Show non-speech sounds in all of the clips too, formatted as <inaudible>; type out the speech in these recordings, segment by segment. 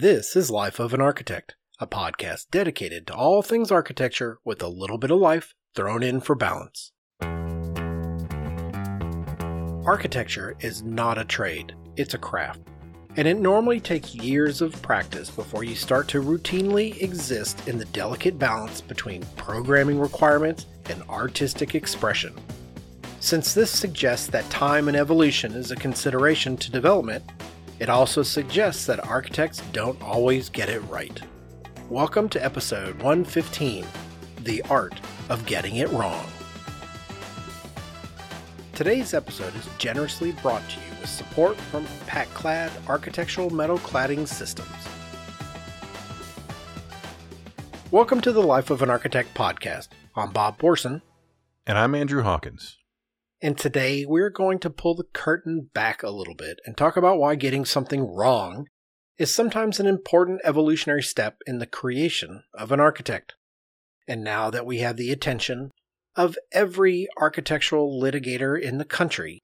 This is Life of an Architect, a podcast dedicated to all things architecture with a little bit of life thrown in for balance. Architecture is not a trade, it's a craft. And it normally takes years of practice before you start to routinely exist in the delicate balance between programming requirements and artistic expression. Since this suggests that time and evolution is a consideration to development, it also suggests that architects don't always get it right. Welcome to episode 115 The Art of Getting It Wrong. Today's episode is generously brought to you with support from PacClad Architectural Metal Cladding Systems. Welcome to the Life of an Architect podcast. I'm Bob Borson, And I'm Andrew Hawkins. And today we're going to pull the curtain back a little bit and talk about why getting something wrong is sometimes an important evolutionary step in the creation of an architect. And now that we have the attention of every architectural litigator in the country,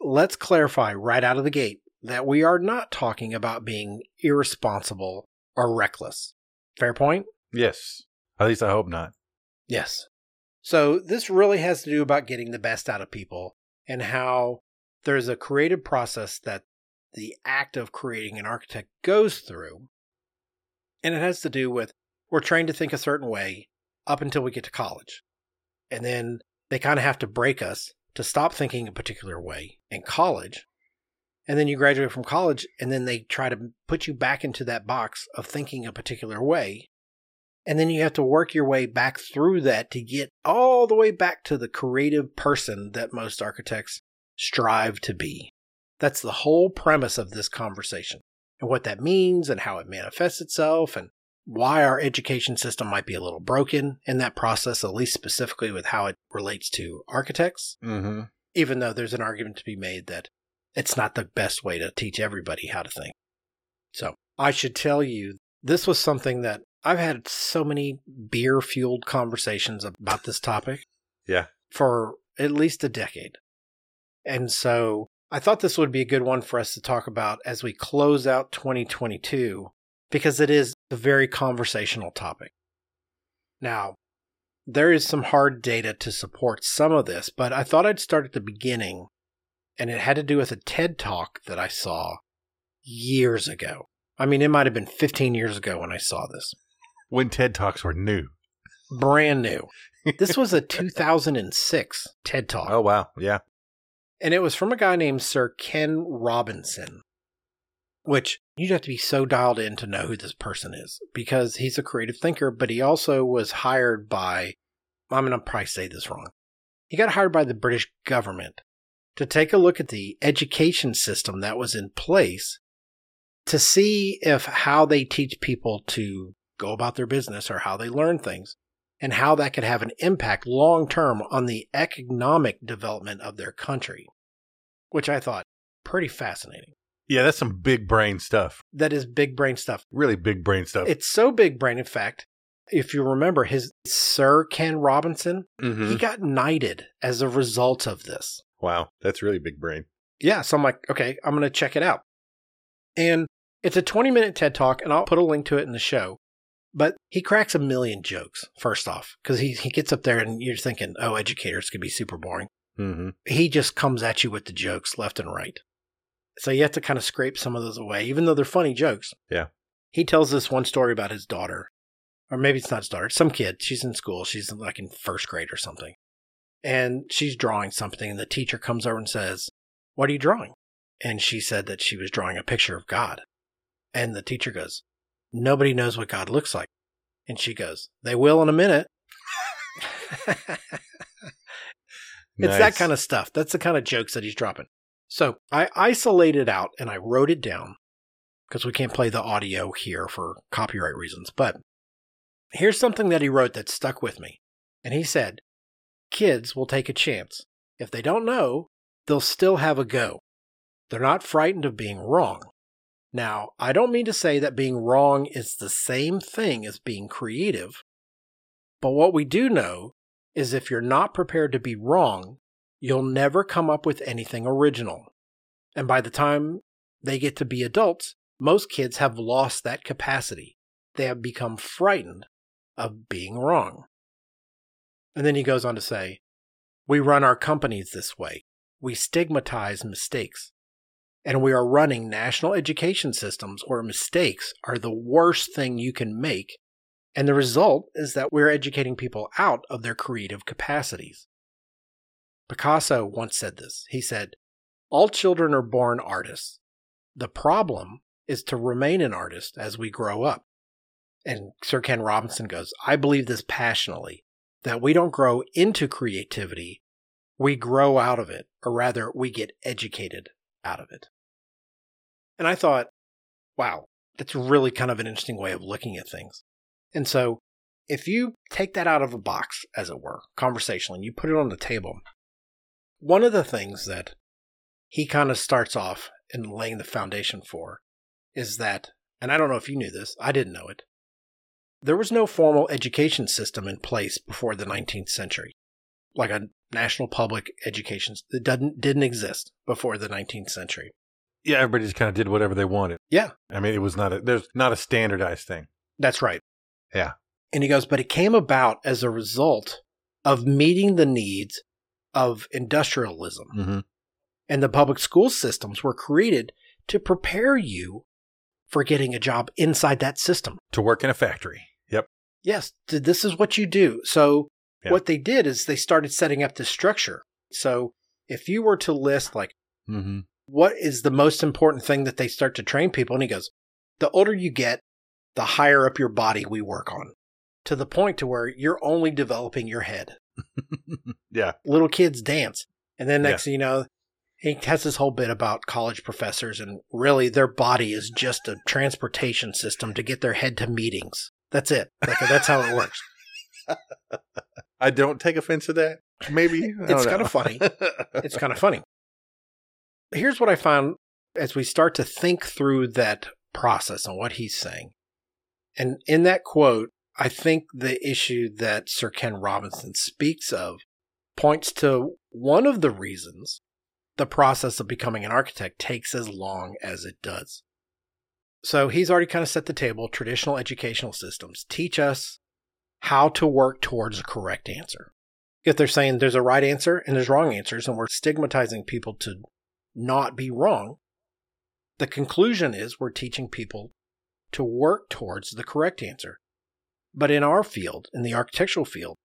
let's clarify right out of the gate that we are not talking about being irresponsible or reckless. Fair point? Yes. At least I hope not. Yes. So this really has to do about getting the best out of people and how there's a creative process that the act of creating an architect goes through. And it has to do with we're trained to think a certain way up until we get to college. And then they kind of have to break us to stop thinking a particular way in college. And then you graduate from college and then they try to put you back into that box of thinking a particular way and then you have to work your way back through that to get all the way back to the creative person that most architects strive to be. That's the whole premise of this conversation and what that means and how it manifests itself and why our education system might be a little broken in that process, at least specifically with how it relates to architects, Mm-hmm. even though there's an argument to be made that it's not the best way to teach everybody how to think. So I should tell you, this was something that I've had so many beer fueled conversations about this topic <laughs> Yeah. for at least a decade. And so I thought this would be a good one for us to talk about as we close out 2022 because it is a very conversational topic. Now, there is some hard data to support some of this, but I thought I'd start at the beginning, and it had to do with a TED talk that I saw years ago. I mean, it might have been 15 years ago when I saw this. When TED Talks were new. Brand new. <laughs> This was a 2006 TED talk. Oh, wow. Yeah. And it was from a guy named Sir Ken Robinson, which you'd have to be so dialed in to know who this person is because he's a creative thinker, but he also was hired by, I'm going to probably say this wrong. He got hired by the British government to take a look at the education system that was in place to see if how they teach people to go about their business or how they learn things and how that could have an impact long term on the economic development of their country, which I thought pretty fascinating. Yeah, that's some big brain stuff. That is big brain stuff. Really big brain stuff. It's so big brain, in fact, if you remember his Sir Ken Robinson, Mhm. he got knighted as a result of this. Wow. That's really big brain. Yeah, so I'm like, okay, I'm going to check it out. And it's a 20 minute TED talk, and I'll put a link to it in the show. But he cracks a million jokes, first off, because he, he gets up there and you're thinking, oh, educators could be super boring. Mm-hmm. He just comes at you with the jokes left and right. So you have to kind of scrape some of those away, even though they're funny jokes. Yeah. He tells this one story about his daughter, or maybe it's not his daughter, it's some kid. She's in school. She's like in first grade or something. And she's drawing something, and the teacher comes over and says, What are you drawing? And she said that she was drawing a picture of God. And the teacher goes, Nobody knows what God looks like. And she goes, They will in a minute. It's that kind of stuff. That's the kind of jokes that he's dropping. So I isolated out and I wrote it down because we can't play the audio here for copyright reasons. But here's something that he wrote that stuck with me. And he said, Kids will take a chance. If they don't know, they'll still have a go. They're not frightened of being wrong. Now, I don't mean to say that being wrong is the same thing as being creative. But what we do know is if you're not prepared to be wrong, you'll never come up with anything original. And by the time they get to be adults, most kids have lost that capacity. They have become frightened of being wrong. And then he goes on to say, We run our companies this way. We stigmatize mistakes. And we are running national education systems where mistakes are the worst thing you can make. And the result is that we're educating people out of their creative capacities. Picasso once said this. He said, All children are born artists. The problem is to remain an artist as we grow up. And Sir Ken Robinson goes, I believe this passionately that we don't grow into creativity, we grow out of it, or rather, we get educated out of it. And I thought, wow, that's really kind of an interesting way of looking at things. And so, if you take that out of a box, as it were, conversationally, and you put it on the table, one of the things that he kind of starts off in laying the foundation for is that, and I don't know if you knew this, I didn't know it, there was no formal education system in place before the 19th century, like a national public education that didn't didn't exist before the 19th century. Yeah, everybody just kind of did whatever they wanted. Yeah, I mean, it was not a there's not a standardized thing. that's right. Yeah. And he goes, but it came about as a result of meeting the needs of industrialism. Mm-hmm. And the public school systems were created to prepare you for getting a job inside that system. To work in a factory. Yep. Yes, this is what you do. So, Yeah. what they did is they started setting up this structure. So, if you were to list, like, Mm-hmm. what is the most important thing that they start to train people? And he goes, the older you get, the higher up your body we work on to the point to where you're only developing your head. <laughs> yeah. Little kids dance. And then Yeah. next thing you know, he has this whole bit about college professors and really their body is just a transportation system to get their head to meetings. That's it. Like, that's how it works. <laughs> I don't take offense to that. Maybe <laughs> <laughs> It's kinda funny. It's kind of funny. Here's what I found as we start to think through that process and what he's saying. And in that quote, I think the issue that Sir Ken Robinson speaks of points to one of the reasons the process of becoming an architect takes as long as it does. So he's already kind of set the table. Traditional educational systems teach us how to work towards a correct answer. If they're saying there's a right answer and there's wrong answers, and we're stigmatizing people to not be wrong, the conclusion is we're teaching people to work towards the correct answer. But in our field, in the architectural field,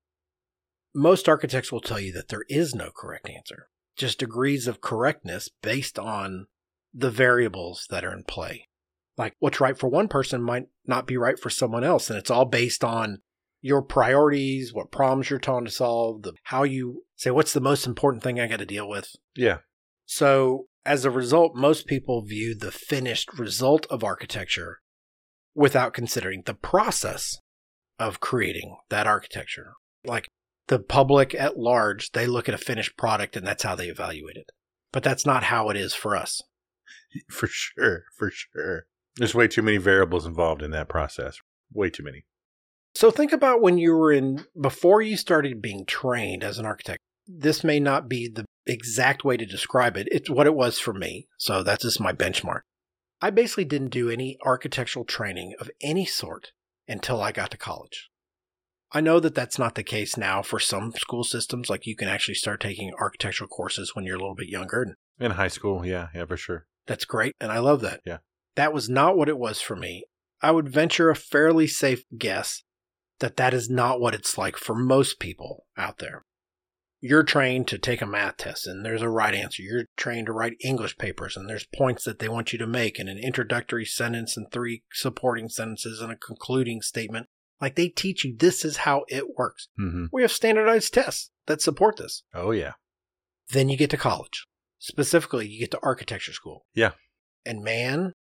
most architects will tell you that there is no correct answer, just degrees of correctness based on the variables that are in play. Like what's right for one person might not be right for someone else, and it's all based on your priorities, what problems you're trying to solve, the, how you say, what's the most important thing I got to deal with? yeah. So, as a result, most people view the finished result of architecture without considering the process of creating that architecture. Like the public at large, they look at a finished product and that's how they evaluate it. But that's not how it is for us. <laughs> For sure. For sure. There's way too many variables involved in that process. Way too many. So think about when you were in, before you started being trained as an architect. This may not be the exact way to describe it. It's what it was for me. So that's just my benchmark. I basically didn't do any architectural training of any sort until I got to college. I know that that's not the case now for some school systems. Like you can actually start taking architectural courses when you're a little bit younger. In high school, yeah, yeah, for sure. that's great. And I love that. Yeah. That was not what it was for me. I would venture a fairly safe guess that that is not what it's like for most people out there. You're trained to take a math test and there's a right answer. You're trained to write English papers and there's points that they want you to make and an introductory sentence and three supporting sentences and a concluding statement. Like they teach you this is how it works. Mm-hmm. We have standardized tests that support this. Oh, yeah. Then you get to college. Specifically, you get to architecture school. Yeah. And man,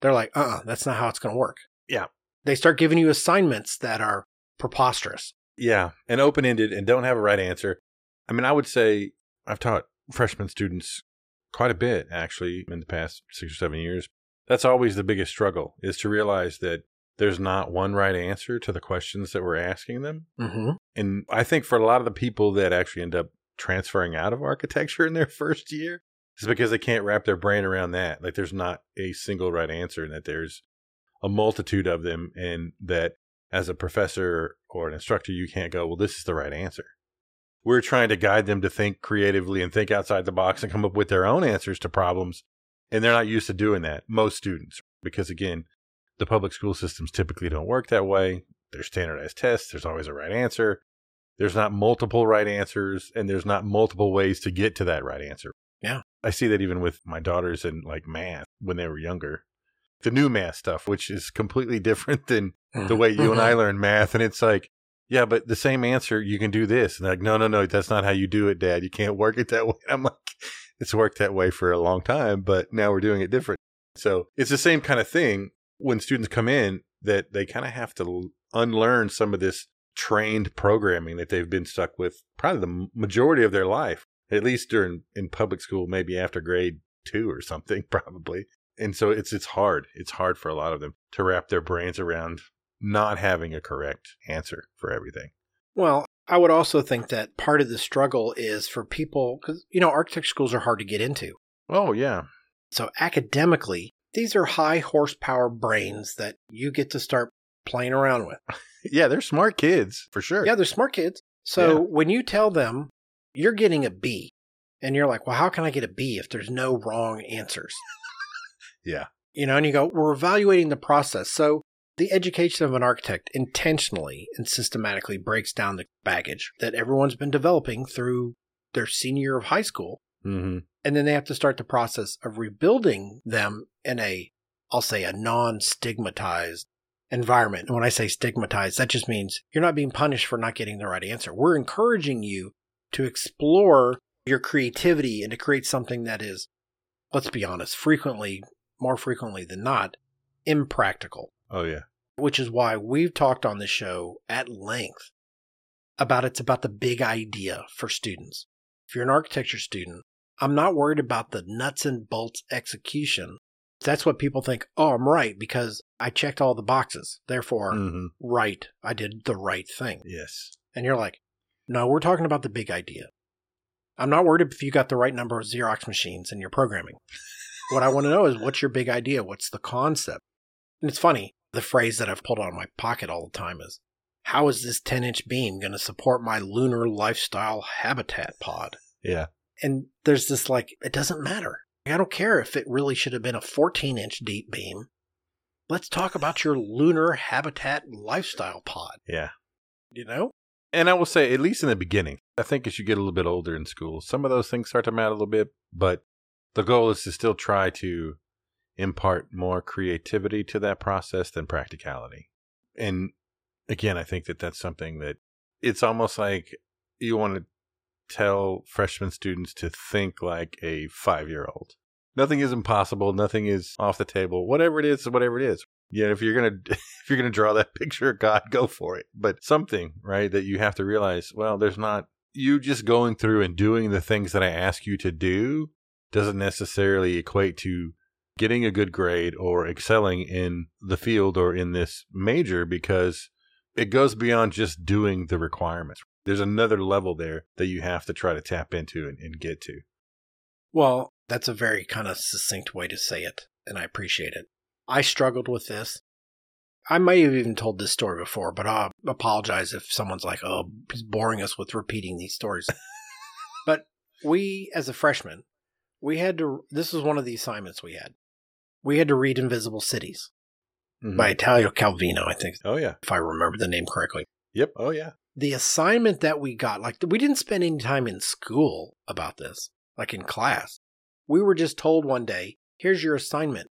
they're like, uh uh that's not how it's going to work. Yeah. They start giving you assignments that are preposterous. Yeah. And open ended and don't have a right answer. I mean, I would say I've taught freshman students quite a bit, actually, in the past six or seven years. That's always the biggest struggle is to realize that there's not one right answer to the questions that we're asking them. Mm-hmm. And I think for a lot of the people that actually end up transferring out of architecture <laughs> in their first year, It's because they can't wrap their brain around that. Like there's not a single right answer and that there's a multitude of them and that as a professor or an instructor you can't go, well this is the right answer. We're trying to guide them to think creatively and think outside the box and come up with their own answers to problems and they're not used to doing that. Most students because again, the public school systems typically don't work that way. There's standardized tests, there's always a right answer. There's not multiple right answers and there's not multiple ways to get to that right answer. Yeah. I see that even with my daughters in like math when they were younger. The new math stuff, which is completely different <laughs> than the way you and mm-hmm. I learn math. And it's like, yeah, but the same answer, you can do this. And they're like, no, no, no, that's not how you do it, Dad. You can't work it that <laughs> way. I'm like, it's worked that way for a long time, but now we're doing it different. So it's the same kind of thing when students come in that they kind of have to unlearn some of this trained programming that they've been stuck with probably the majority of their life, at least during in public school, maybe after grade two or something, <laughs> probably. And so it's it's hard. It's hard for a lot of them to wrap their brains around not having a correct answer for everything. Well, I would also think that part of the struggle is for people because you know architect schools are hard to get into. Oh yeah, So academically, these are high horsepower brains that you get to start playing around with. <laughs> yeah, they're smart kids for sure. Yeah, they're smart kids. So Yeah. when you tell them you're getting a B, and you're like, well, how can I get a B if there's no wrong answers? Yeah. You know, and you go, we're evaluating the process. So the education of an architect intentionally and systematically breaks down the baggage that everyone's been developing through their senior year of high school. hmm And then they have to start the process of rebuilding them in a, I'll say, a non stigmatized environment. And when I say stigmatized, that just means you're not being punished for not getting the right answer. We're encouraging you to explore your creativity and to create something that is, let's be honest, frequently, more frequently than not, impractical Oh yeah. which is why we've talked on this show at length about it's about the big idea for students. If you're an architecture student, I'm not worried about the nuts and bolts execution. That's what people think, oh, I'm right because I checked all the boxes. Therefore, hmm right, I did the right thing. Yes. And you're like, no, we're talking about the big idea. I'm not worried if you got the right number of Xerox machines in your programming. <laughs> what I want to know is what's your big idea? What's the concept? And it's funny, the phrase that I've pulled out of my pocket all the time is, how is this 10 inch beam going to support my lunar lifestyle habitat pod? Yeah. And there's this like, it doesn't matter. I don't care if it really should have been a 14 inch deep beam. Let's talk about your lunar habitat lifestyle pod, Yeah. you know? And I will say, at least in the beginning, I think as you get a little bit older in school, some of those things start to matter a little bit. But the goal is to still try to impart more creativity to that process than practicality. And again, I think that that's something that it's almost like you want to tell freshman students to think like a five year old. Nothing is impossible. Nothing is off the table. Whatever it is, whatever it is. Yeah, if you're gonna <laughs> if you're gonna draw that <laughs> picture of God, go for it. But something, right, that you have to realize, well, there's not you just going through and doing the things that I ask you to do doesn't necessarily equate to getting a good grade or excelling in the field or in this major because it goes beyond just doing the requirements. There's another level there that you have to try to tap into and, and get to. Well, that's a very kind of succinct way to say it, and I appreciate it. I struggled with this. I may have even told this story before, but I'll apologize if someone's like, oh, he's boring us with repeating these stories. <laughs> but we, as a freshman, we had to, this was one of the assignments we had. We had to read Invisible Cities Mhm. by Italo Calvino, I think, Oh yeah. if I remember the name correctly. Yep. Oh yeah. The assignment that we got, like, we didn't spend any time in school about this, like in class. We were just told one day, here's your assignment.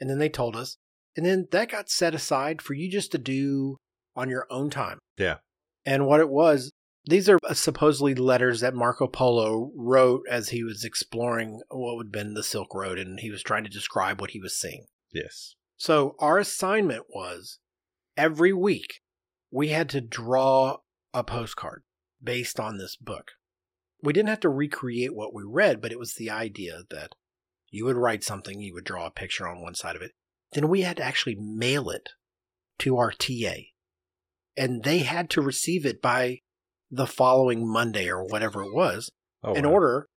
And then they told us, and then that got set aside for you just to do on your own time. Yeah. And what it was, these are uh, supposedly letters that Marco Polo wrote as he was exploring what would have been the Silk Road and he was trying to describe what he was seeing. Yes. So our assignment was every week we had to draw a postcard based on this book. We didn't have to recreate what we read, but it was the idea that you would write something, you would draw a picture on one side of it. Then we had to actually mail it to our TA. And they had to receive it by the following Monday or whatever it was Oh, in wow. order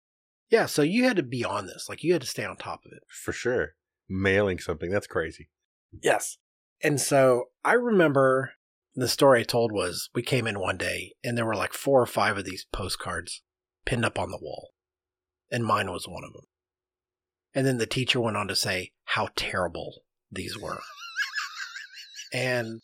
Yeah, so you had to be on this. Like you had to stay on top of it. For sure. Mailing something, that's crazy. Yes. And so I remember the story I told was we came in one day and there were like four or five of these postcards pinned up on the wall. And mine was one of them. And then the teacher went on to say how terrible these were. and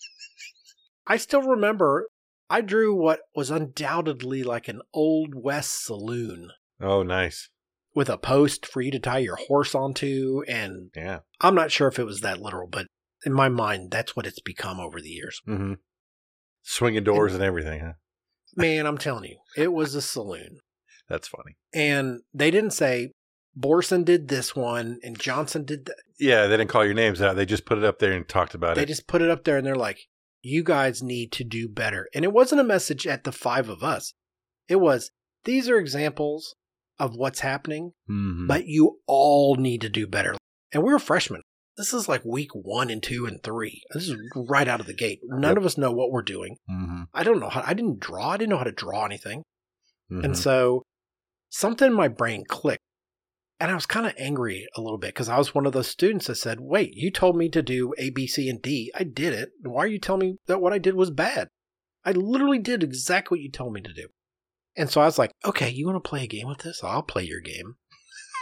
I still remember I drew what was undoubtedly like an Old West saloon Oh, nice. with a post for you to tie your horse onto. And Yeah. I'm not sure if it was that literal, but in my mind, that's what it's become over the years. Mm-hmm. Swinging doors and everything, huh? Man, I'm <laughs> telling you, it was a saloon. That's funny. And they didn't say Borson did this one and Johnson did that. Yeah, they didn't call your names out. They just put it up there and talked about They it. They just put it up there and they're like, you guys need to do better. And it wasn't a message at the five of us. It was, these are examples of what's happening, Mhm. but you all need to do better. And we're freshmen. This is like week one and two and three. This is right out of the gate. None Yep. of us know what we're doing. Mhm. I don't know how, I didn't draw. I didn't know how to draw anything. Mhm. And so something in my brain clicked. And I was kind of angry a little bit because I was one of those students that said, Wait, you told me to do A, B, C, and D. I did it. Why are you telling me that what I did was bad? I literally did exactly what you told me to do. And so I was like, Okay, you want to play a game with this? I'll play your game.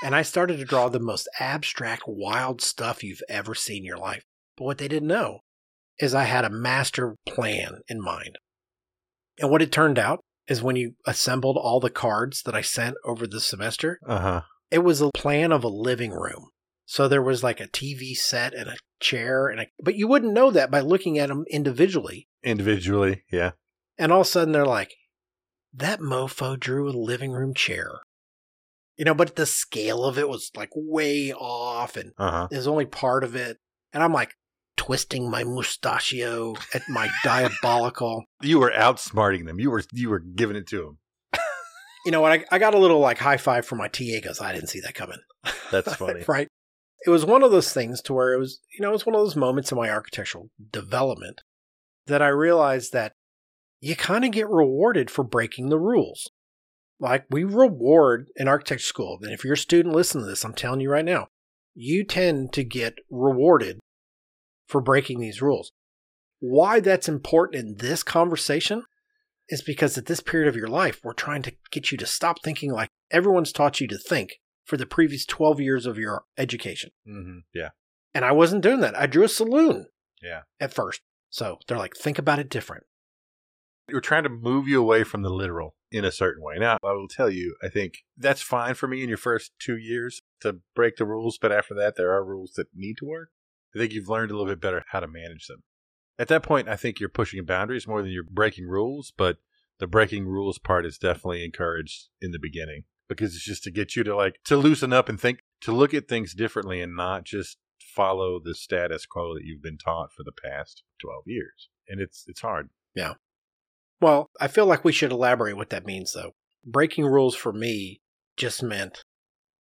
And I started to draw the most abstract, wild stuff you've ever seen in your life. But what they didn't know is I had a master plan in mind. And what it turned out is when you assembled all the cards that I sent over the semester, uh-huh. It was a plan of a living room. So there was like a TV set and a chair and a, but you wouldn't know that by looking at them individually. Individually, yeah. And all of a sudden they're like, that mofo drew a living room chair. You know, but the scale of it was like way off and Uh-huh. is only part of it. And I'm like twisting my mustachio at my <laughs> diabolical. You were outsmarting them. You were you were giving it to them. You know what? I, I got a little like high five from my TA because I didn't see that coming. That's <laughs> funny. right. It was one of those things to where it was, you know, it was one of those moments in my architectural development that I realized that you kind of get rewarded for breaking the rules. Like we reward in architecture school. And if you're a student listening to this, I'm telling you right now, you tend to get rewarded for breaking these rules. Why that's important in this conversation is because at this period of your life, we're trying to get you to stop thinking like everyone's taught you to think for the previous 12 years of your education. Mm-hmm. Yeah. And I wasn't doing that. I drew a saloon Yeah. at first. So they're like, think about it different. You're trying to move you away from the literal in a certain way. Now, I will tell you, I think that's fine for me in your first two years to break the rules, but after that, there are rules that need to work. I think you've learned a little bit better how to manage them. At that point, I think you're pushing boundaries more than you're breaking rules, but the breaking rules part is definitely encouraged in the beginning because it's just to get you to like to loosen up and think to look at things differently and not just follow the status quo that you've been taught for the past 12 years. And it's it's hard. Yeah. Well, I feel like we should elaborate what that means, though. Breaking rules for me just meant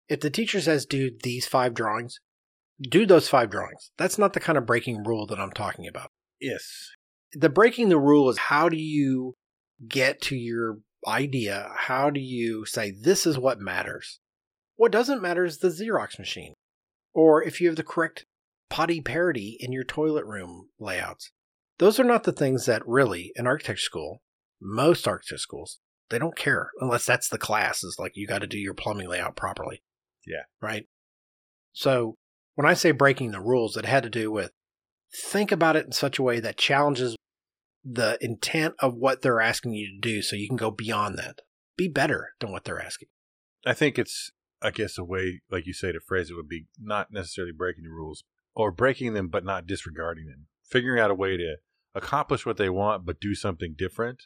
if the teacher says do these five drawings, do those five drawings. That's not the kind of breaking rule that I'm talking about. Yes. The breaking the rule is how do you get to your idea? How do you say this is what matters? What doesn't matter is the Xerox machine. Or if you have the correct potty parity in your toilet room layouts. Those are not the things that really, in architecture school, most architecture schools, they don't care unless that's the class is like you got to do your plumbing layout properly. Yeah. Right. So when I say breaking the rules, it had to do with think about it in such a way that challenges the intent of what they're asking you to do so you can go beyond that. Be better than what they're asking. I think it's, I guess, a way, like you say, to phrase it would be not necessarily breaking the rules or breaking them, but not disregarding them. Figuring out a way to accomplish what they want, but do something different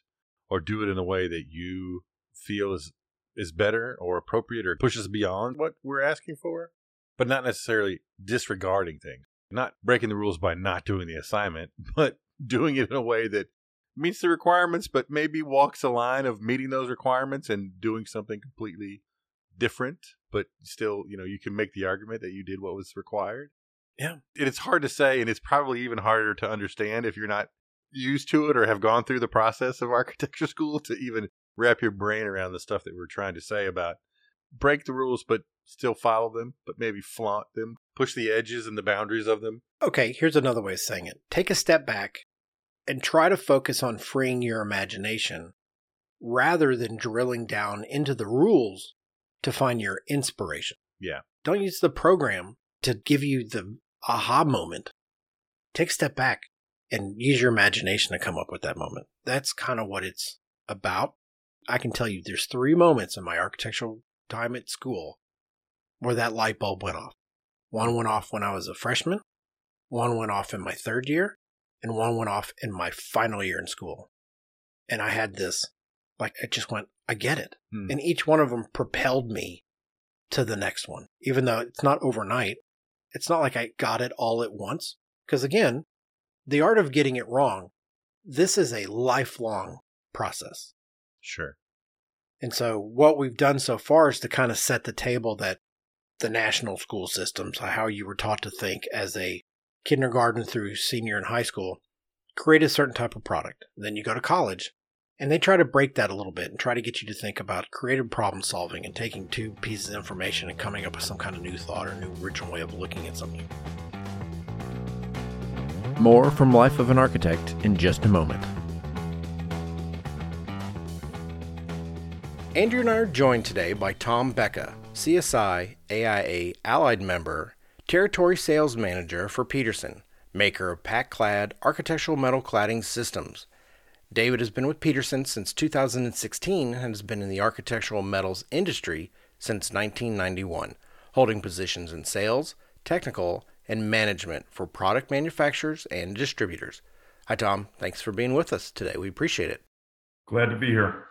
or do it in a way that you feel is, is better or appropriate or pushes beyond what we're asking for, but not necessarily disregarding things. Not breaking the rules by not doing the assignment, <laughs> but doing it in a way that meets the requirements, but maybe walks a line of meeting those requirements and doing something completely different, but still, you know, you can make the argument that you did what was required. Yeah. And it's hard to say, and it's probably even harder to understand if you're not used to it or have gone through the process of <laughs> architecture school to even wrap your brain around the stuff that we're trying to say about break the rules, but still follow them, but maybe flaunt them, push the edges and the boundaries of them. Okay, here's another way of saying it take a step back and try to focus on freeing your imagination rather than drilling down into the rules to find your inspiration. Yeah. Don't use the program to give you the aha moment. Take a step back and use your imagination to come up with that moment. That's kind of what it's about. I can tell you there's three moments in my architectural time at school where that light bulb went off. One went off when I was a freshman, one went off in my third year, and one went off in my final year in school. And I had this, like, it just went, I get it. Hmm. And each one of them propelled me to the next one, even though it's not overnight. It's not like I got it all at once. Because again, the art of getting it wrong, this is a lifelong process. Sure. And so what we've done so far is to kind of set the table that the national school systems, how you were taught to think as a kindergarten through senior in high school, create a certain type of product. Then you go to college and they try to break that a little bit and try to get you to think about creative problem solving and taking two pieces of information and coming up with some kind of new thought or new original way of looking at something. More from Life of an Architect in just a moment. Andrew and I are joined today by Tom Becca, CSI AIA Allied member, Territory Sales Manager for Petersen, maker of pac-clad architectural metal cladding systems. David has been with Petersen since 2016 and has been in the architectural metals industry since 1991, holding positions in sales, technical, and management for product manufacturers and distributors. Hi, Tom. Thanks for being with us today. We appreciate it. Glad to be here.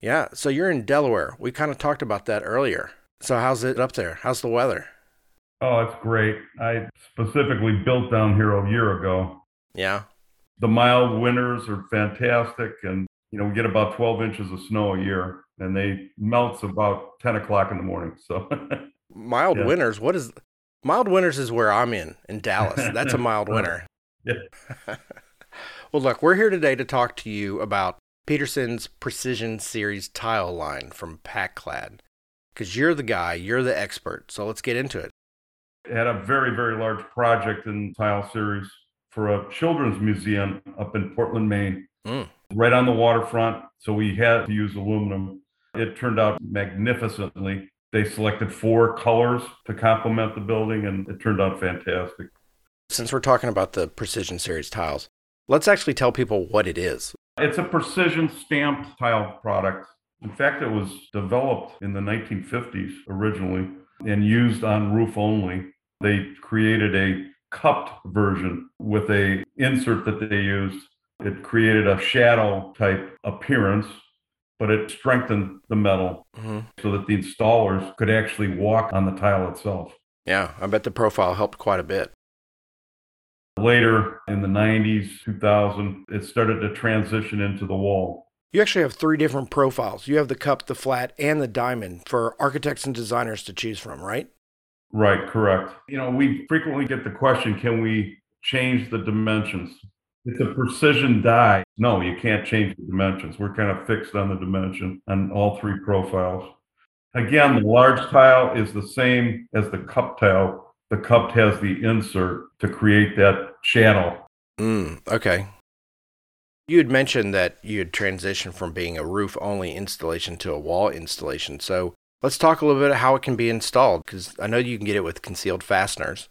Yeah, so you're in Delaware. We kind of talked about that earlier. So, how's it up there? How's the weather? Oh, it's great. I specifically built down here a year ago. Yeah. The mild winters are fantastic, and you know we get about 12 inches of snow a year, and they melts about 10 o'clock in the morning. So <laughs> Mild Yeah. winters. What is mild winters? Is where I'm in in Dallas. <laughs> That's a mild winter. Yeah. <laughs> well, look, we're here today to talk to you about Petersen's Precision Series tile line from PacClad, because you're the guy, you're the expert. So let's get into it. had a very very large project in tile series for a children's museum up in Portland, Maine, Mm. right on the waterfront. So we had to use aluminum. It turned out magnificently. They selected four colors to complement the building, and it turned out fantastic. Since we're talking about the Precision Series tiles, let's actually tell people what it is. It's a precision stamped tile product. In fact, it was developed in the 1950s originally and used on roof only. They created a cupped version with a insert that they used. It created a shadow type appearance, but it strengthened the metal hmm so that the installers could actually walk on the tile itself. Yeah, I bet the profile helped quite a bit. Later in the 90s, 2000, it started to transition into the wall. You actually have three different profiles. You have the cup, the flat, and the diamond for architects and designers to choose from, right? Right, correct. You know, we frequently get the question can we change the dimensions? It's a precision die. No, you can't change the dimensions. We're kind of fixed on the dimension on all three profiles. Again, the large tile is the same as the cup tile. The cup has the insert to create that channel. Mm, okay. You had mentioned that you had transitioned from being a roof only installation to a wall installation. So let's talk a little bit about how it can be installed because I know you can get it with concealed fasteners.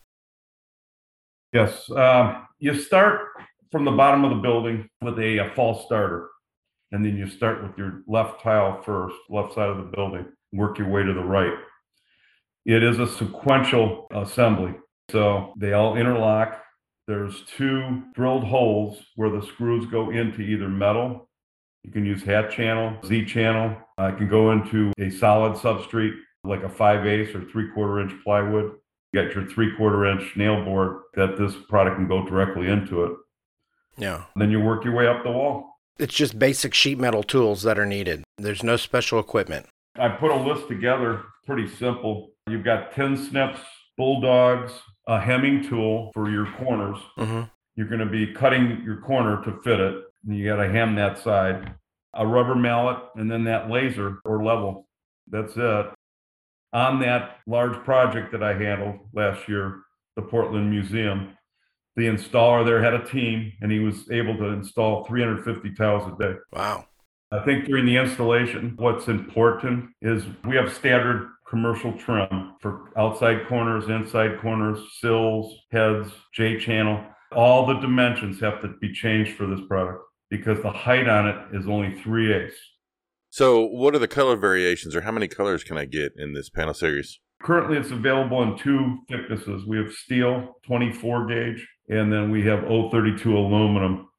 Yes, um, you start from the bottom of the building with a, a false starter, and then you start with your left tile first, left side of the building, work your way to the right. It is a sequential assembly, so they all interlock. There's two drilled holes where the screws go into either metal. You can use hat channel, Z channel. Uh, I can go into a solid substrate like a 5 eighths or three quarter inch plywood. You got your three quarter inch nail board that this product can go directly into it. Yeah. Then you work your way up the wall. It's just basic sheet metal tools that are needed. There's no special equipment. I put a list together, pretty simple. You've got tin snips, bulldogs, a hemming tool for your corners. hmm You're going to be cutting your corner to fit it. And you got to hem that side, a rubber mallet, and then that laser or level. That's it. On that large project that I handled last year, the Portland Museum, the installer there had a team and he was able to install 350 tiles a day. Wow. I think during the installation, what's important is we have standard commercial trim for outside corners, inside corners, sills, heads, J channel. All the dimensions have to be changed for this product because the height on it is only 3 eighths. So, what are the color variations, or how many colors can I get in this panel series? Currently, it's available in two thicknesses. We have steel 24 gauge, and then we have 032 aluminum.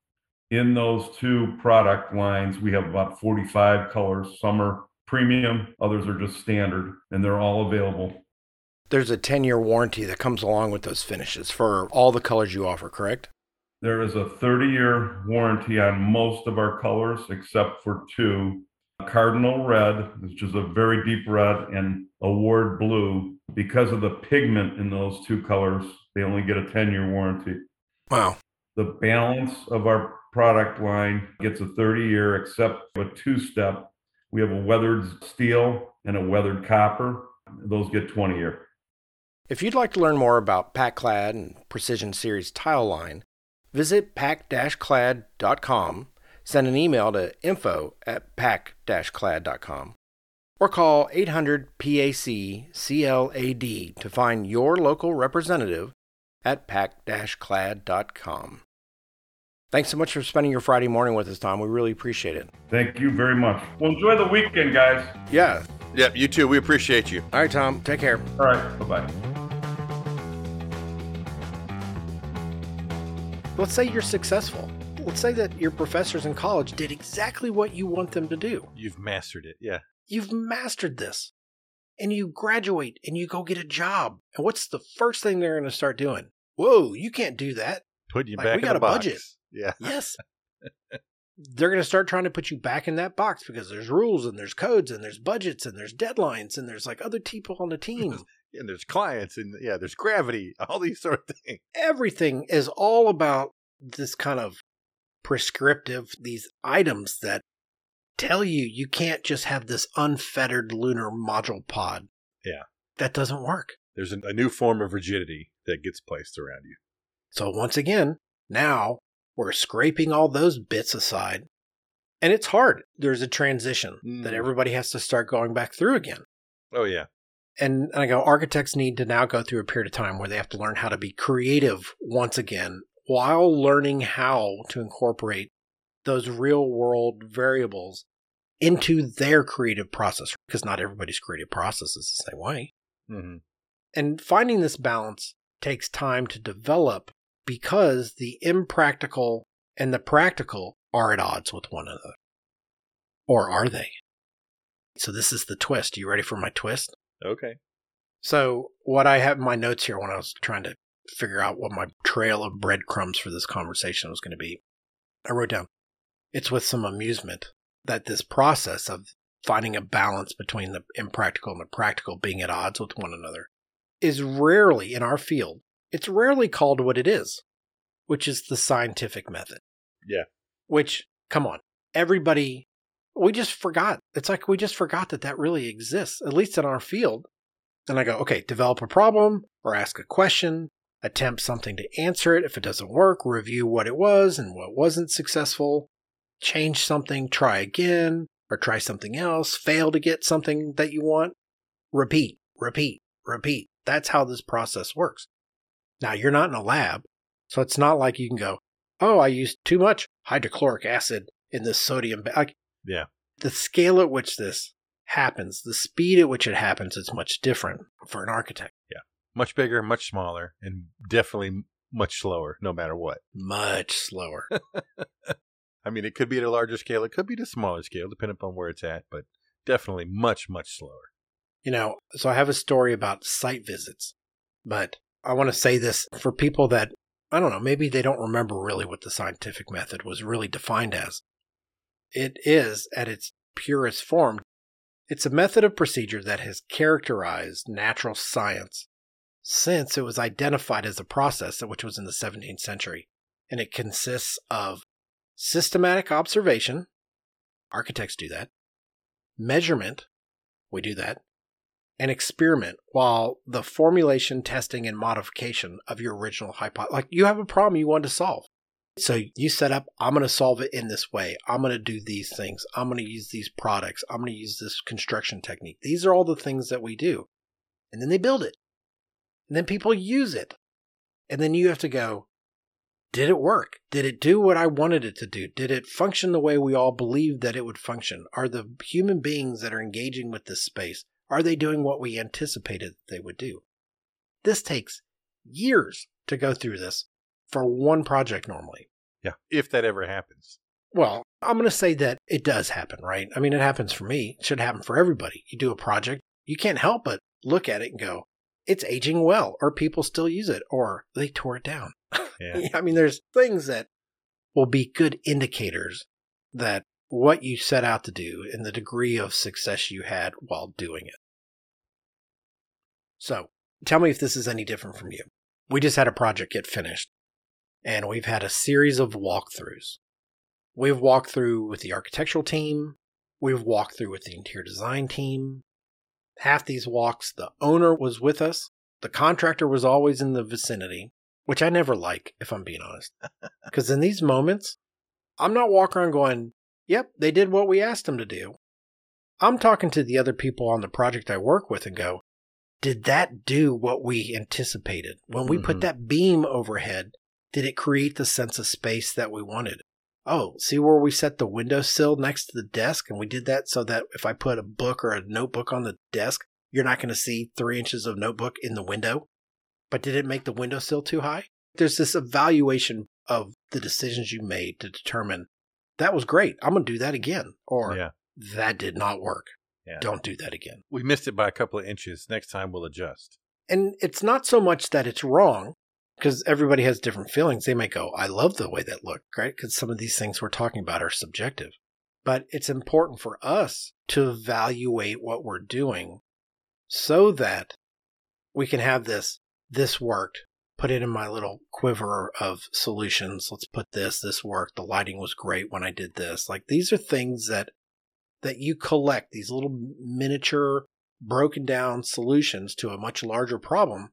In those two product lines, we have about 45 colors. Some are premium, others are just standard, and they're all available. There's a 10 year warranty that comes along with those finishes for all the colors you offer, correct? There is a 30 year warranty on most of our colors except for two Cardinal Red, which is a very deep red, and Award Blue. Because of the pigment in those two colors, they only get a 10 year warranty. Wow. The balance of our product line gets a 30 year, except a two step. We have a weathered steel and a weathered copper. Those get 20 year. If you'd like to learn more about PacClad and Precision Series Tile Line, visit pac-clad.com, send an email to info at pac-clad.com, or call 800-PAC-CLAD to find your local representative at pac-clad.com. Thanks so much for spending your Friday morning with us, Tom. We really appreciate it. Thank you very much. Well, enjoy the weekend, guys. Yeah. Yep, you too. We appreciate you. All right, Tom. Take care. All right. Bye bye. Let's say you're successful. Let's say that your professors in college did exactly what you want them to do. You've mastered it. Yeah. You've mastered this. And you graduate and you go get a job. And what's the first thing they're going to start doing? Whoa, you can't do that. Put you Like, back we in got a box. budget. Yeah. Yes. <laughs> they're going to start trying to put you back in that box because there's rules and there's codes and there's budgets and there's deadlines and there's like other people on the team. <laughs> And there's clients and yeah, there's gravity, all these sort of things. Everything is all about this kind of prescriptive, these items that tell you you can't just have this unfettered lunar module pod. Yeah. That doesn't work. There's a, a new form of rigidity that gets placed around you. So once again, now we're scraping all those bits aside. And it's hard. There's a transition that Mm. everybody has to start going back through again. Oh yeah. And I go, architects need to now go through a period of time where they have to learn how to be creative once again while learning how to incorporate those real world variables into their creative process because not everybody's creative process is the same way. hmm And finding this balance takes time to develop because the impractical and the practical are at odds with one another. Or are they? So this is the twist. You ready for my twist? Okay. So what I have in my notes here when I was trying to figure out what my trail of breadcrumbs for this conversation was going to be, I wrote down, it's with some amusement that this process of finding a balance between the impractical and the practical being at odds with one another is rarely in our field. It's rarely called what it is, which is the scientific method. Yeah. Which, come on, everybody, we just forgot. It's like we just forgot that that really exists, at least in our field. And I go, okay, develop a problem or ask a question, attempt something to answer it. If it doesn't work, review what it was and what wasn't successful, change something, try again, or try something else, fail to get something that you want. Repeat, repeat, repeat. That's how this process works. Now, you're not in a lab, so it's not like you can go, oh, I used too much hydrochloric acid in this sodium. Ba-. Like, Yeah. the scale at which this happens, the speed at which it happens, is much different for an architect. Yeah. Much bigger, much smaller, and definitely much slower, no matter what. Much slower. <laughs> I mean, it could be at a larger scale, it could be at a smaller scale, depending upon where it's at, but definitely much, much slower. you know, so I have a story about site visits, but I want to say this for people that, I don't know, maybe they don't remember really what the scientific method was really defined as. It is, at its purest form, it's a method of procedure that has characterized natural science since it was identified as a process, which was in the 17th century. And it consists of systematic observation, architects do that, measurement, we do that, and experiment while the formulation, testing, and modification of your original hypothesis. Like you have a problem you want to solve. So you set up, I'm going to solve it in this way. I'm going to do these things. I'm going to use these products. I'm going to use this construction technique. These are all the things that we do. And then they build it. And then people use it. And then you have to go, did it work? Did it do what I wanted it to do? Did it function the way we all believed that it would function? Are the human beings that are engaging with this space, are they doing what we anticipated they would do? This takes years to go through this for one project normally. Yeah, if that ever happens. Well, I'm going to say that it does happen, right? I mean, it happens for me. It should happen for everybody. You do a project, you can't help but look at it and go, it's aging well, or people still use it, or they tore it down. Yeah. <laughs> I mean, there's things that will be good indicators that what you set out to do and the degree of success you had while doing it. So, tell me if this is any different from you. We just had a project get finished, and we've had a series of walkthroughs. We've walked through with the architectural team, we've walked through with the interior design team. Half these walks, the owner was with us, the contractor was always in the vicinity, which I never like, if I'm being honest. <laughs> Because in these moments, I'm not walking around going, yep, they did what we asked them to do. I'm talking to the other people on the project I work with and go, did that do what we anticipated? When we put Mhm. that beam overhead, did it create the sense of space that we wanted? Oh, see where we set the windowsill next to the desk? And we did that so that if I put a book or a notebook on the desk, you're not going to see three inches of notebook in the window. But did it make the windowsill too high? There's this evaluation of the decisions you made to determine that was great. I'm going to do that again. Or Yeah. that did not work. Yeah. Don't do that again. We missed it by a couple of inches. Next time we'll adjust. And it's not so much that it's wrong because everybody has different feelings. They may go, I love the way that looked, right? Because some of these things we're talking about are subjective. But it's important for us to evaluate what we're doing so that we can have this, this worked, put it in my little quiver of solutions. Let's put this, this worked. The lighting was great when I did this. Like these are things that, that you collect, these little miniature broken down solutions to a much larger problem.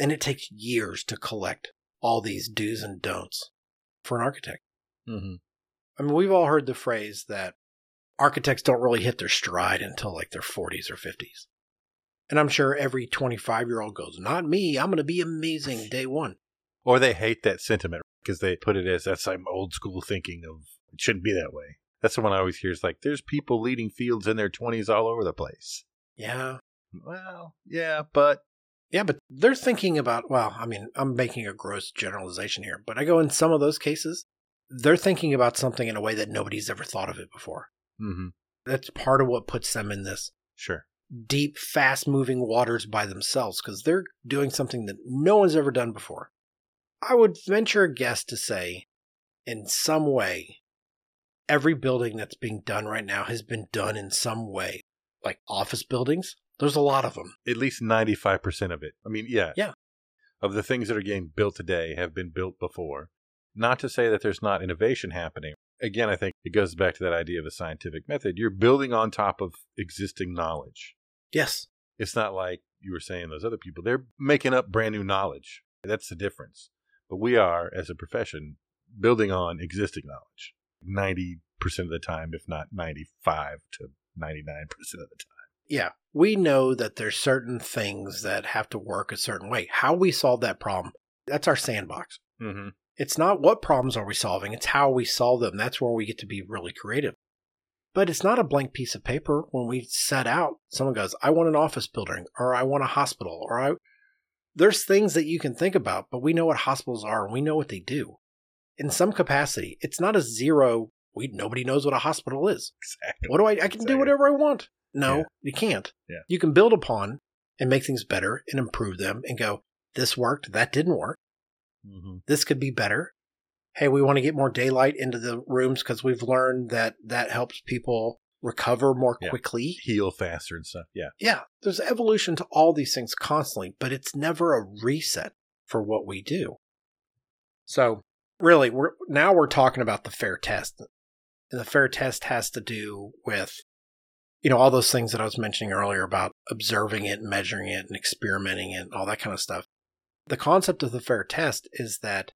And it takes years to collect all these do's and don'ts for an architect. Mm-hmm. I mean, we've all heard the phrase that architects don't really hit their stride until like their 40s or 50s. And I'm sure every 25 year old goes, Not me. I'm going to be amazing <laughs> day one. Or they hate that sentiment because they put it as that's some old school thinking of it shouldn't be that way. That's the one I always hear is like, there's people leading fields in their 20s all over the place. Yeah. Well, yeah, but Yeah, but they're thinking about, well, I mean, I'm making a gross generalization here, but I go in some of those cases, they're thinking about something in a way that nobody's ever thought of it before. mm-hmm. That's part of what puts them in this sure. deep, fast moving waters by themselves because they're doing something that no one's ever done before. I would venture a guess to say, in some way, every building that's being done right now has been done in some way. Like office buildings, there's a lot of them. At least 95% of it. I mean, yeah. Yeah. Of the things that are getting built today have been built before. Not to say that there's not innovation happening. Again, I think it goes back to that idea of a scientific method. You're building on top of existing knowledge. Yes. It's not like you were saying those other people. They're making up brand new knowledge. That's the difference. But we are, as a profession, building on existing knowledge 90% of the time, if not 95 to 99% of the time. Yeah. We know that there's certain things that have to work a certain way. How we solve that problem, that's our sandbox. Mm-hmm. It's not what problems are we solving, it's how we solve them. That's where we get to be really creative. But it's not a blank piece of paper when we set out. Someone goes, I want an office building, or I want a hospital, or I. There's things that you can think about, but we know what hospitals are and we know what they do. In some capacity, it's not a zero. We nobody knows what a hospital is. Exactly. What do I? I can Exactly. do whatever I want. No, Yeah. you can't. Yeah. You can build upon and make things better and improve them and go, this worked, that didn't work. Mm-hmm. This could be better. Hey, we want to get more daylight into the rooms because we've learned that that helps people recover more Yeah. quickly. Heal faster and stuff. Yeah. Yeah, there's evolution to all these things constantly, but it's never a reset for what we do. So, really, we're now we're talking about the fair test. And the fair test has to do with you know all those things that I was mentioning earlier about observing it, measuring it, and experimenting it, and all that kind of stuff. The concept of the fair test is that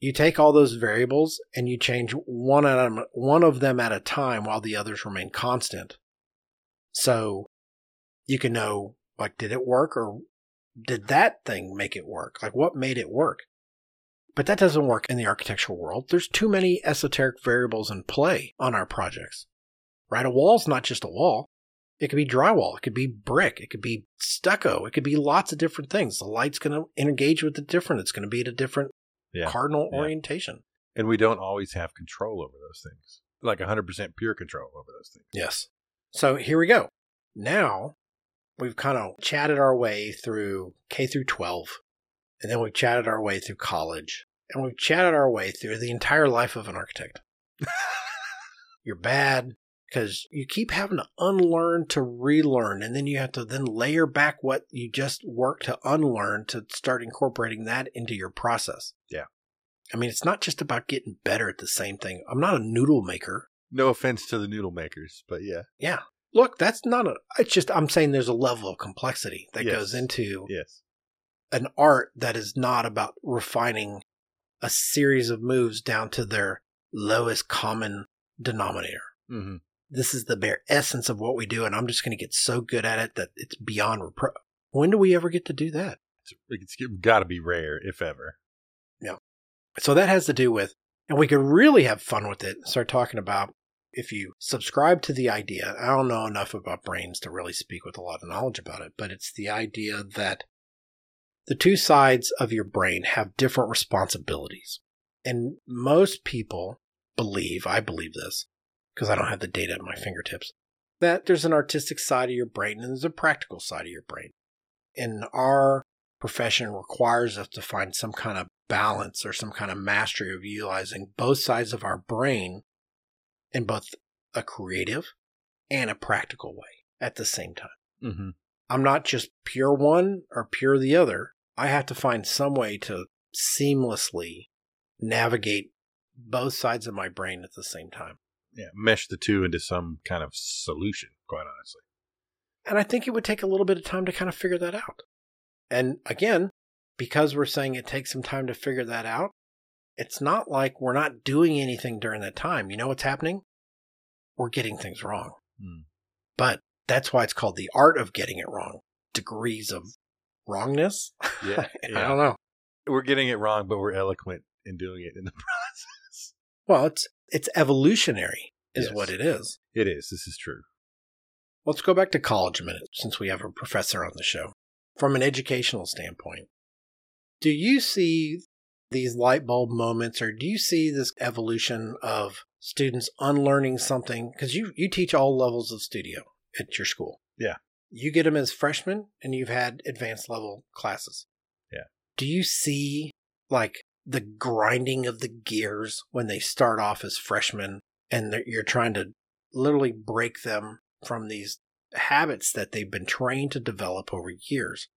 you take all those variables and you change one of them, one of them at a time while the others remain constant. So you can know, like, did it work or did that thing make it work? Like, what made it work? But that doesn't work in the architectural world. There's too many esoteric variables in play on our projects. Right? A wall's not just a wall. It could be drywall. It could be brick. It could be stucco. It could be lots of different things. The light's going to engage with the different. It's going to be at a different Yeah. cardinal Yeah. orientation. And we don't always have control over those things, like 100% pure control over those things. Yes. So here we go. Now we've kind of chatted our way through K through 12, and then we've chatted our way through college, and we've chatted our way through the entire life of an architect. <laughs> You're bad because you keep having to unlearn to relearn, and then you have to then layer back what you just worked to unlearn to start incorporating that into your process. Yeah. I mean, it's not just about getting better at the same thing. I'm not a noodle maker. No offense to the noodle makers, but yeah. Yeah. Look, that's not a. It's just I'm saying there's a level of complexity that Yes. goes into Yes. an art that is not about refining a series of moves down to their lowest common denominator. hmm This is the bare essence of what we do, and I'm just going to get so good at it that it's beyond repro. When do we ever get to do that? It's, it's got to be rare, if ever. Yeah. So that has to do with, and we could really have fun with it. Start talking about if you subscribe to the idea. I don't know enough about brains to really speak with a lot of knowledge about it, but it's the idea that the two sides of your brain have different responsibilities. And most people believe, I believe this, because I don't have the data at my fingertips, that there's an artistic side of your brain and there's a practical side of your brain. And our profession requires us to find some kind of balance or some kind of mastery of utilizing both sides of our brain in both a creative and a practical way at the same time. hmm I'm not just pure one or pure the other. I have to find some way to seamlessly navigate both sides of my brain at the same time. Yeah. Mesh the two into some kind of solution, quite honestly. And I think it would take a little bit of time to kind of figure that out. And again, because we're saying it takes some time to figure that out, it's not like we're not doing anything during that time. You know what's happening? We're getting things wrong. Hmm. But that's why it's called the art of getting it wrong. Degrees of wrongness? Yeah. <laughs> I don't know. We're getting it wrong, but we're eloquent in doing it in the <laughs> process. Well, it's it's evolutionary is Yes. what it is. It is. This is true. Let's go back to college a minute since we have a professor on the show. From an educational standpoint, do you see these light bulb moments or do you see this evolution of students unlearning something? Because you, you teach all levels of studio at your school. Yeah. You get them as freshmen and you've had advanced level classes. Yeah. Do you see like the grinding of the gears when they start off as freshmen and you're trying to literally break them from these habits that they've been trained to develop over years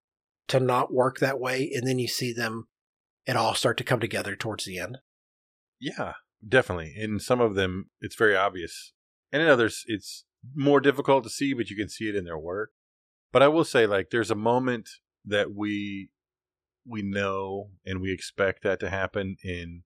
to not work that way and then you see them it all start to come together towards the end Yeah, definitely. In some of them, it's very obvious. And in others, it's more difficult to see, but you can see it in their work. But I will say, like, there's a moment that we we know and we expect that to happen in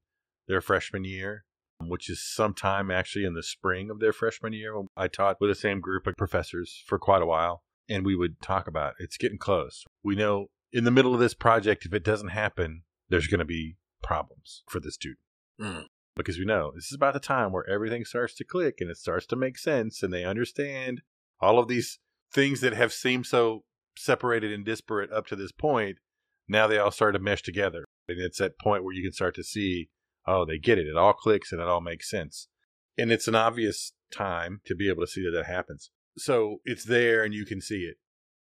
their freshman year, which is sometime actually in the spring of their freshman year. I taught with the same group of professors for quite a while, and we would talk about it's getting close. We know in the middle of this project, if it doesn't happen, there's going to be problems for the student Mm. because we know this is about the time where everything starts to click and it starts to make sense and they understand all of these things that have seemed so separated and disparate up to this point now they all start to mesh together. And it's that point where you can start to see oh they get it. It all clicks and it all makes sense. And it's an obvious time to be able to see that that happens. So it's there and you can see it.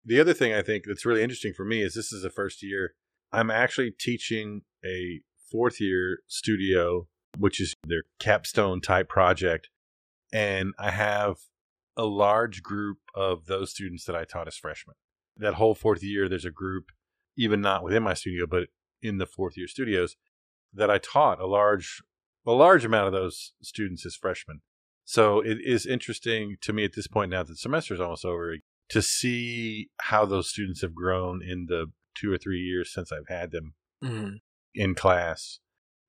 The other thing i think that's really interesting for me is this is the first year i'm actually teaching a fourth year studio which is their capstone type project. And I have a large group of those students that I taught as freshmen. That whole fourth year, there's a group, even not within my studio, but in the fourth year studios, that I taught a large, a large amount of those students as freshmen. So it is interesting to me at this point now that the semester is almost over to see how those students have grown in the two or three years since I've had them Mm-hmm. in class.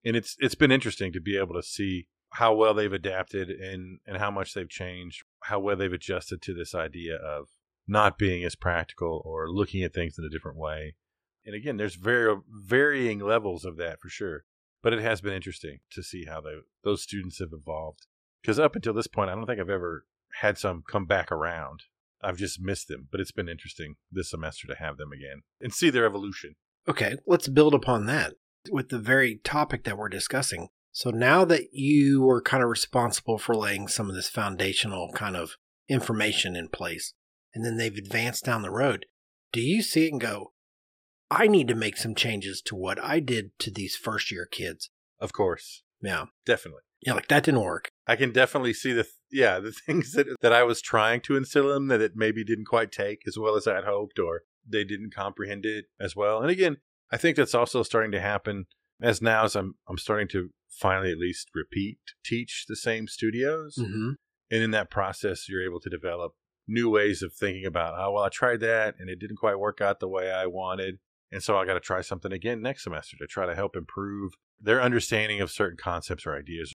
And it's it's been interesting to be able to see how well they've adapted and and how much they've changed, how well they've adjusted to this idea of not being as practical or looking at things in a different way. And again, there's very varying levels of that for sure. But it has been interesting to see how they, those students have evolved. Because up until this point, I don't think I've ever had some come back around. I've just missed them, but it's been interesting this semester to have them again and see their evolution. Okay, let's build upon that with the very topic that we're discussing. So now that you were kind of responsible for laying some of this foundational kind of information in place, and then they've advanced down the road, do you see it and go, I need to make some changes to what I did to these first year kids? Of course, Yeah. definitely. Yeah, like that didn't work. I can definitely see the yeah the <laughs> things that that I was trying to instill in them that it maybe didn't quite take as well as I had hoped, or they didn't comprehend it as well. And again, I think that's also starting to happen as now as I'm I'm starting to finally at least repeat teach the same studios, Mm-hmm. and in that process, you're able to develop new ways of thinking about oh well I tried that and it didn't quite work out the way I wanted. And so I got to try something again next semester to try to help improve their understanding of certain concepts or ideas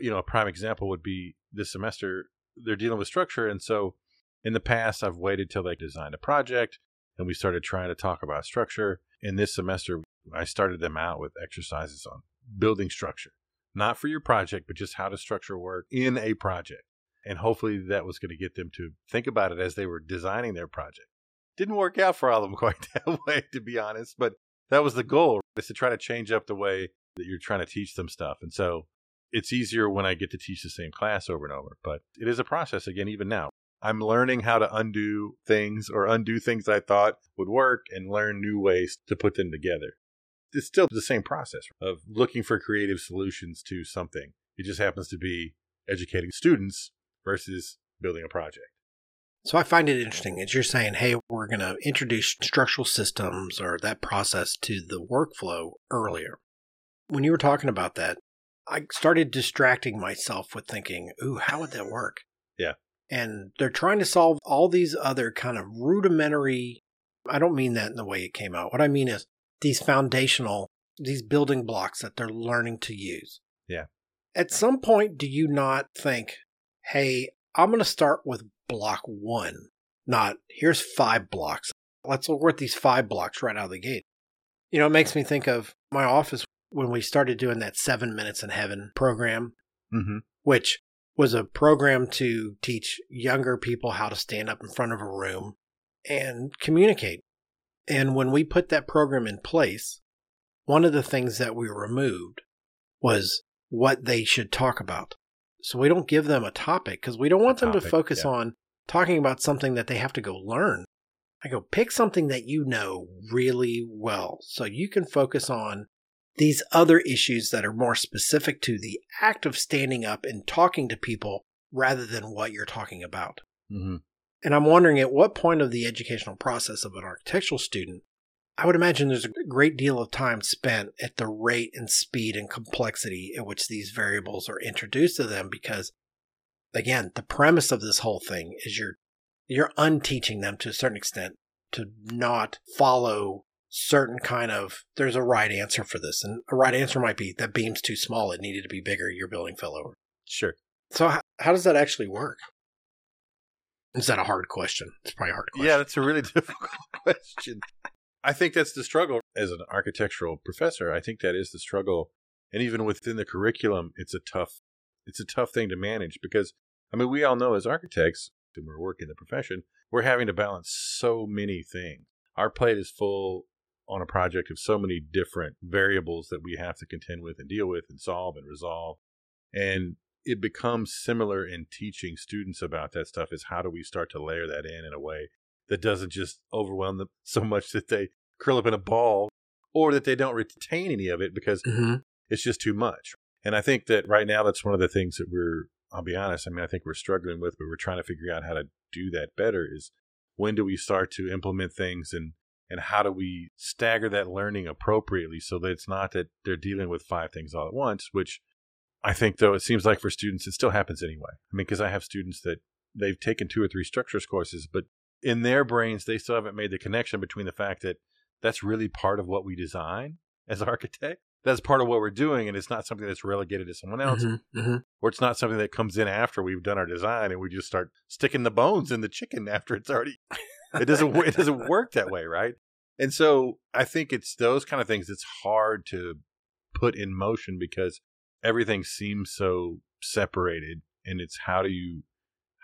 you know, a prime example would be this semester they're dealing with structure, and so in the past I've waited till they designed a project and we started trying to talk about structure. In this semester, I started them out with exercises on building structure, not for your project, but just how to structure work in a project. And hopefully that was going to get them to think about it as they were designing their project. Didn't work out for all of them <laughs> quite that way, to be honest, but that was the goal, is to try to change up the way that you're trying to teach them stuff. And so it's easier when I get to teach the same class over and over, but it is a process again, even now. I'm learning how to undo things or undo things I thought would work and learn new ways to put them together. It's still the same process of looking for creative solutions to something. It just happens to be educating students versus building a project. So I find it interesting as you're saying, hey, we're going to introduce structural systems or that process to the workflow earlier. When you were talking about that, I started distracting myself with thinking, ooh, how would that work? Yeah. And they're trying to solve all these other kind of rudimentary, I don't mean that in the way it came out. What I mean is these foundational, these building blocks that they're learning to use. Yeah. At some point, do you not think, hey, I'm going to start with block one, not here's five blocks. Let's work these five blocks right out of the gate. You know, it makes me think of my office when we started doing that seven minutes in heaven program, Mm-hmm. which was a program to teach younger people how to stand up in front of a room and communicate. And when we put that program in place, one of the things that we removed was what they should talk about. So we don't give them a topic because we don't want them to focus yeah. on talking about something that they have to go learn. I go, pick something that you know really well so you can focus on these other issues that are more specific to the act of standing up and talking to people rather than what you're talking about. Mm-hmm. And I'm wondering at what point of the educational process of an architectural student, I would imagine there's a great deal of time spent at the rate and speed and complexity at which these variables are introduced to them because again, the premise of this whole thing is you're you're unteaching them to a certain extent to not follow certain kind of there's a right answer for this. And a right answer might be that beam's too small it needed to be bigger your building fell over. Sure. so how, how does that actually work is that a hard question it's probably a hard question Yeah, that's a really <laughs> difficult question. I think that's the struggle as an architectural professor. I think that is the struggle, and even within the curriculum, it's a tough, it's a tough thing to manage because I mean we all know as architects, and we're working the profession, we're having to balance so many things. Our plate is full on a project of so many different variables that we have to contend with and deal with and solve and resolve, and it becomes similar in teaching students about that stuff is how do we start to layer that in in a way that doesn't just overwhelm them <laughs> so much that they curl up in a ball or that they don't retain any of it because mm-hmm. it's just too much. And I think that right now that's one of the things that we're I'll be honest, I mean I think we're struggling with, but we're trying to figure out how to do that better is when do we start to implement things and and how do we stagger that learning appropriately so that it's not that they're dealing with five things all at once, which I think though it seems like for students it still happens anyway. I mean because I have students that they've taken two or three structures courses, but in their brains, they still haven't made the connection between the fact that that's really part of what we design as <laughs> architect. That's part of what we're doing, and it's not something that's relegated to someone else, Mm-hmm, mm-hmm. or it's not something that comes in after we've done our design and we just start sticking the bones in the chicken after it's already. <laughs> It doesn't. it doesn't work that way, right? And so I think it's those kind of things that's hard to put in motion because everything seems so separated, and it's how do you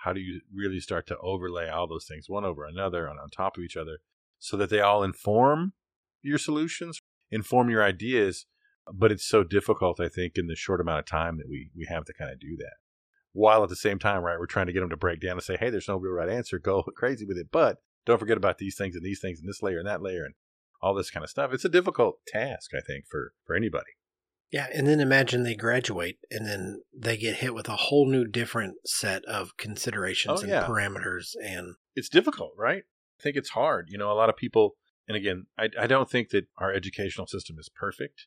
how do you really start to overlay all those things one over another and on top of each other so that they all inform your solutions, inform your ideas, but it's so difficult, I think, in the short amount of time that we we have to kind of do that. While at the same time, right, we're trying to get them to break down and say, "Hey, there's no real right answer. Go <laughs> crazy with it, but don't forget about these things and these things and this layer and that layer and all this kind of stuff." It's a difficult task, I think, for for anybody. Yeah, and then imagine they graduate and then they get hit with a whole new different set of considerations Oh, and yeah. parameters and It's difficult, right? I think it's hard. You know, a lot of people, and again, I, I don't think that our educational system is perfect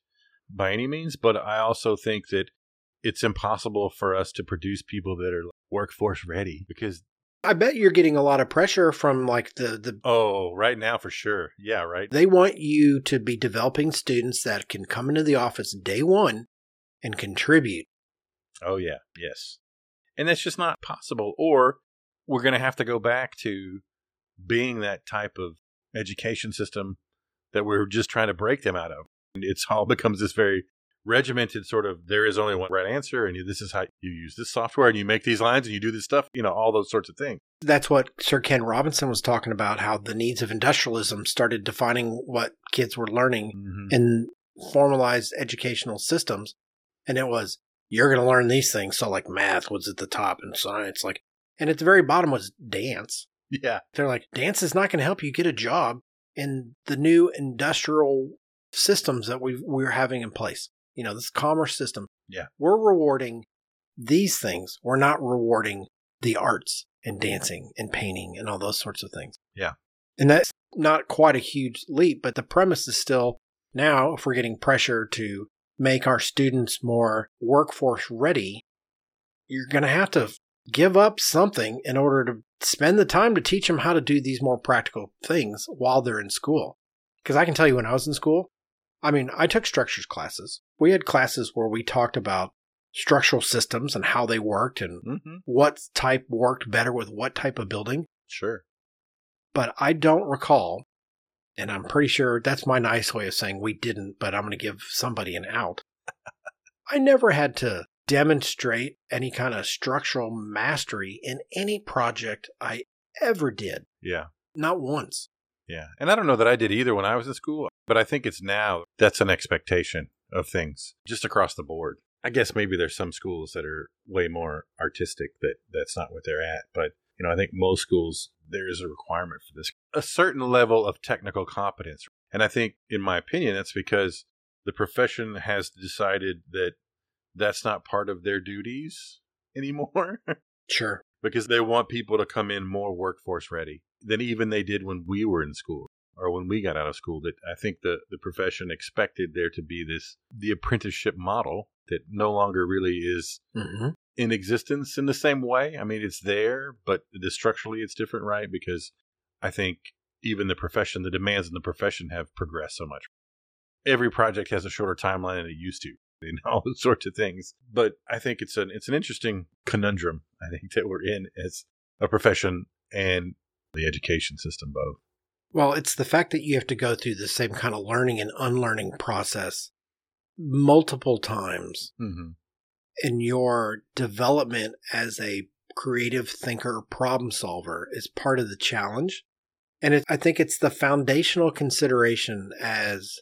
by any means, but I also think that it's impossible for us to produce people that are workforce ready because I bet you're getting a lot of pressure from like the the oh, right now for sure, yeah, right, they want you to be developing students that can come into the office day 1 and contribute. oh yeah, yes, and that's just not possible. Or we're going to have to go back to being that type of education system that we're just trying to break them out of. And It's all <laughs> becomes this very regimented sort of there is only one right answer and you, this is how you use this software and you make these lines and you do this stuff you know all those sorts of things That's what Sir Ken Robinson was talking about how the needs of industrialism started defining what kids were learning mm-hmm. in formalized educational systems. And it was, you're going to learn these things. So, like, math was at the top and science, like, and at the very bottom was dance. yeah They're like, dance is not going to help you get a job in the new industrial systems that we we're having in place. You know, this commerce system. Yeah. We're rewarding these things. We're not rewarding the arts and dancing and painting and all those sorts of things. Yeah. And that's not quite a huge leap, but the premise is still now if we're getting pressure to make our students more workforce ready, you're going to have to give up something in order to spend the time to teach them how to do these more practical things while they're in school. Because I can tell you when I was in school, I mean, I took structures classes. We had classes where we talked about structural systems and how they worked and mm-hmm. what type worked better with what type of building. sure But I don't recall, and I'm pretty sure that's my nice way of saying we didn't, but I'm going to give somebody an out. <laughs> I never had to demonstrate any kind of structural mastery in any project I ever did. yeah Not once. Yeah. And i don't know that i did either when i was in school but i think it's now that's an expectation of things just across the board. I guess maybe there's some schools that are way more artistic that that's not what they're at but you know i think most schools there is a requirement for this a certain level of technical competence. And i think in my opinion that's because the profession has decided that that's not part of their duties <laughs> anymore. Sure. because they want people to come in more workforce ready than even they did when we were in school or when we got out of school that i think the, the profession expected there to be this the apprenticeship model that no longer really is hmm in existence in the same way. I mean it's there but the structurally it's different right? Because i think even the profession the demands in the profession have progressed so much. Every project has a shorter timeline than it used to and all those sorts of things. But i think it's an it's an interesting conundrum i think that we're in as a profession and the education system both Well, it's the fact that you have to go through the same kind of learning and unlearning process multiple times mm-hmm. in your development as a creative thinker, problem solver is part of the challenge. And it, I think it's the foundational consideration as,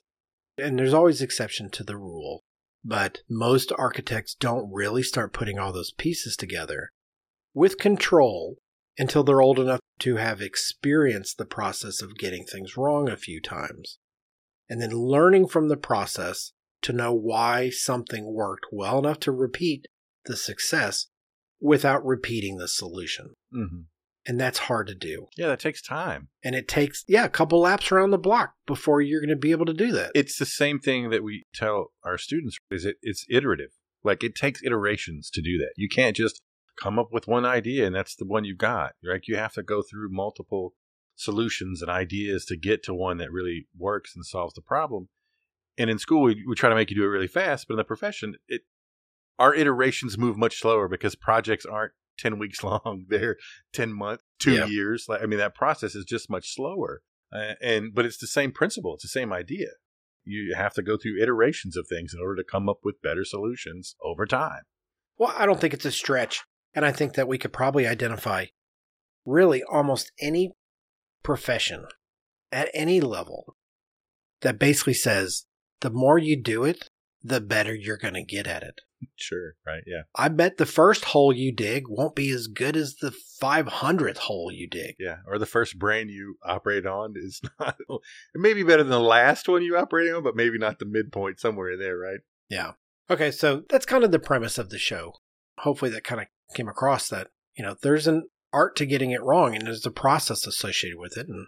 and there's always exception to the rule, but most architects don't really start putting all those pieces together with control until they're old enough to have experienced the process of getting things wrong a few times. And then learning from the process to know why something worked well enough to repeat the success without repeating the solution. Mm-hmm. And that's hard to do. yeah that takes time And it takes, yeah, a couple laps around the block before you're going to be able to do that. it's the same thing that we tell our students is it it's iterative like it takes iterations to do that you can't just come up with one idea and that's the one you've got right you have to go through multiple solutions and ideas to get to one that really works and solves the problem. And in school, we, we try to make you do it really fast, but in the profession, it our iterations move much slower because projects aren't <laughs> 10 weeks long. They're 10 months, two Yeah. years. Like, I mean, that process is just much slower. Uh, and, but it's the same principle. It's the same idea. You have to go through iterations of things in order to come up with better solutions over time. Well, I don't think it's a stretch. And I think that we could probably identify really almost any profession at any level that basically says the more you do it, the better you're going to get at it. Sure. Right. Yeah. I bet the first hole you dig won't be as good as the 500th hole you dig. Yeah. Or the first brain you operate on is <laughs> not, it may be better than the last one you operated on, but maybe not the midpoint somewhere in there. Right. Yeah. Okay, so that's kind of the premise of the show. Hopefully that kind of came across that, you know, there's an art to getting it wrong and there's a process associated with it and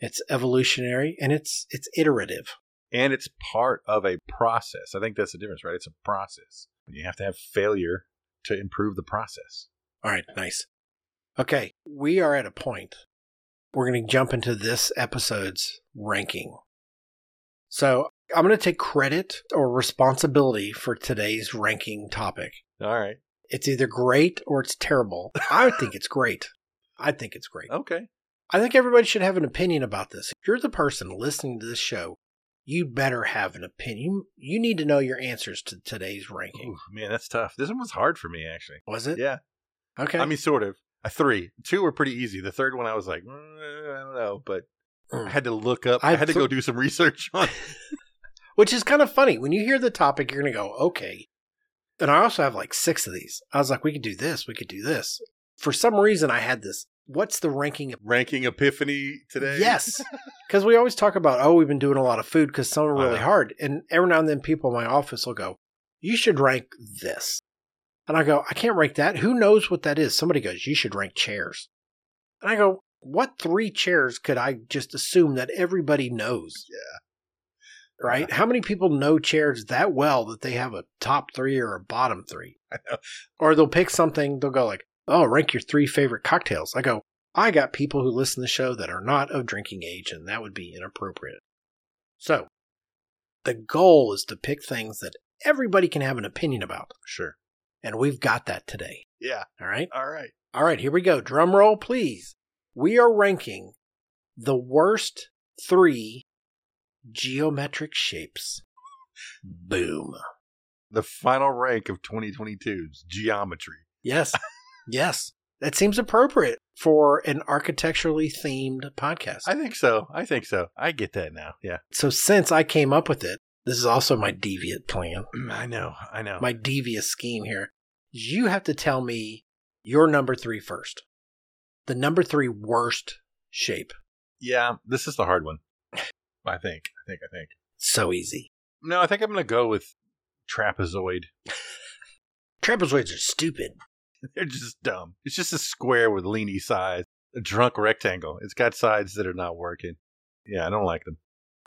it's evolutionary and it's it's iterative. and it's part of a process. I think that's the difference, right? It's a process. You have to have failure to improve the process. All right, nice. Okay, we are at a point. We're going to jump into this episode's ranking. So I'm going to take credit or responsibility for today's ranking topic. All right. It's either great or it's terrible. I think it's great. I think it's great. Okay. I think everybody should have an opinion about this. If you're the person listening to this show, you better have an opinion. You need to know your answers to today's ranking. Ooh, man, that's tough. This one was hard for me, actually. Was it? Yeah. Okay. I mean, sort of. A three. Two were pretty easy. The third one, I was like, mm, I don't know, but I Mm. had to look up. I I, had to go do some research on. <laughs> Which is kind of funny. When you hear the topic, you're going to go, okay. And I also have like six of these. I was like, we could do this. We could do this. For some reason, I had this. What's the ranking ranking epiphany today. Yes. <laughs> Because we always talk about, oh, we've been doing a lot of food because some are really Uh-huh. hard. And every now and then people in my office will go, you should rank this. And I go, I can't rank that. Who knows what that is? Somebody goes, you should rank chairs. And I go, what three chairs could I just assume that everybody knows? Yeah. Right? How many people know chairs that well that they have a top three or a bottom three? <laughs> Or they'll pick something, they'll go like, oh, rank your three favorite cocktails. I go, I got people who listen to the show that are not of drinking age, and that would be inappropriate. So, the goal is to pick things that everybody can have an opinion about. Sure. And we've got that today. Yeah. All right. All right. All right, here we go. Drum roll, please. We are ranking the worst three geometric shapes. Boom. The final rank of 2022's geometry. Yes. yes. That seems appropriate for an architecturally themed podcast. I think so. I think so. I get that now. Yeah. so, since I came up with it, this is also my deviant plan, mm, I know. I know. my devious scheme here. You have to tell me your number three first. The number three worst shape. yeah. This is the hard one. I think. I think. I think. So easy. No, I think I'm going to go with trapezoid. <laughs> Trapezoids are stupid. <laughs> They're just dumb. It's just a square with leany sides, a drunk rectangle. It's got sides that are not working. Yeah, I don't like them.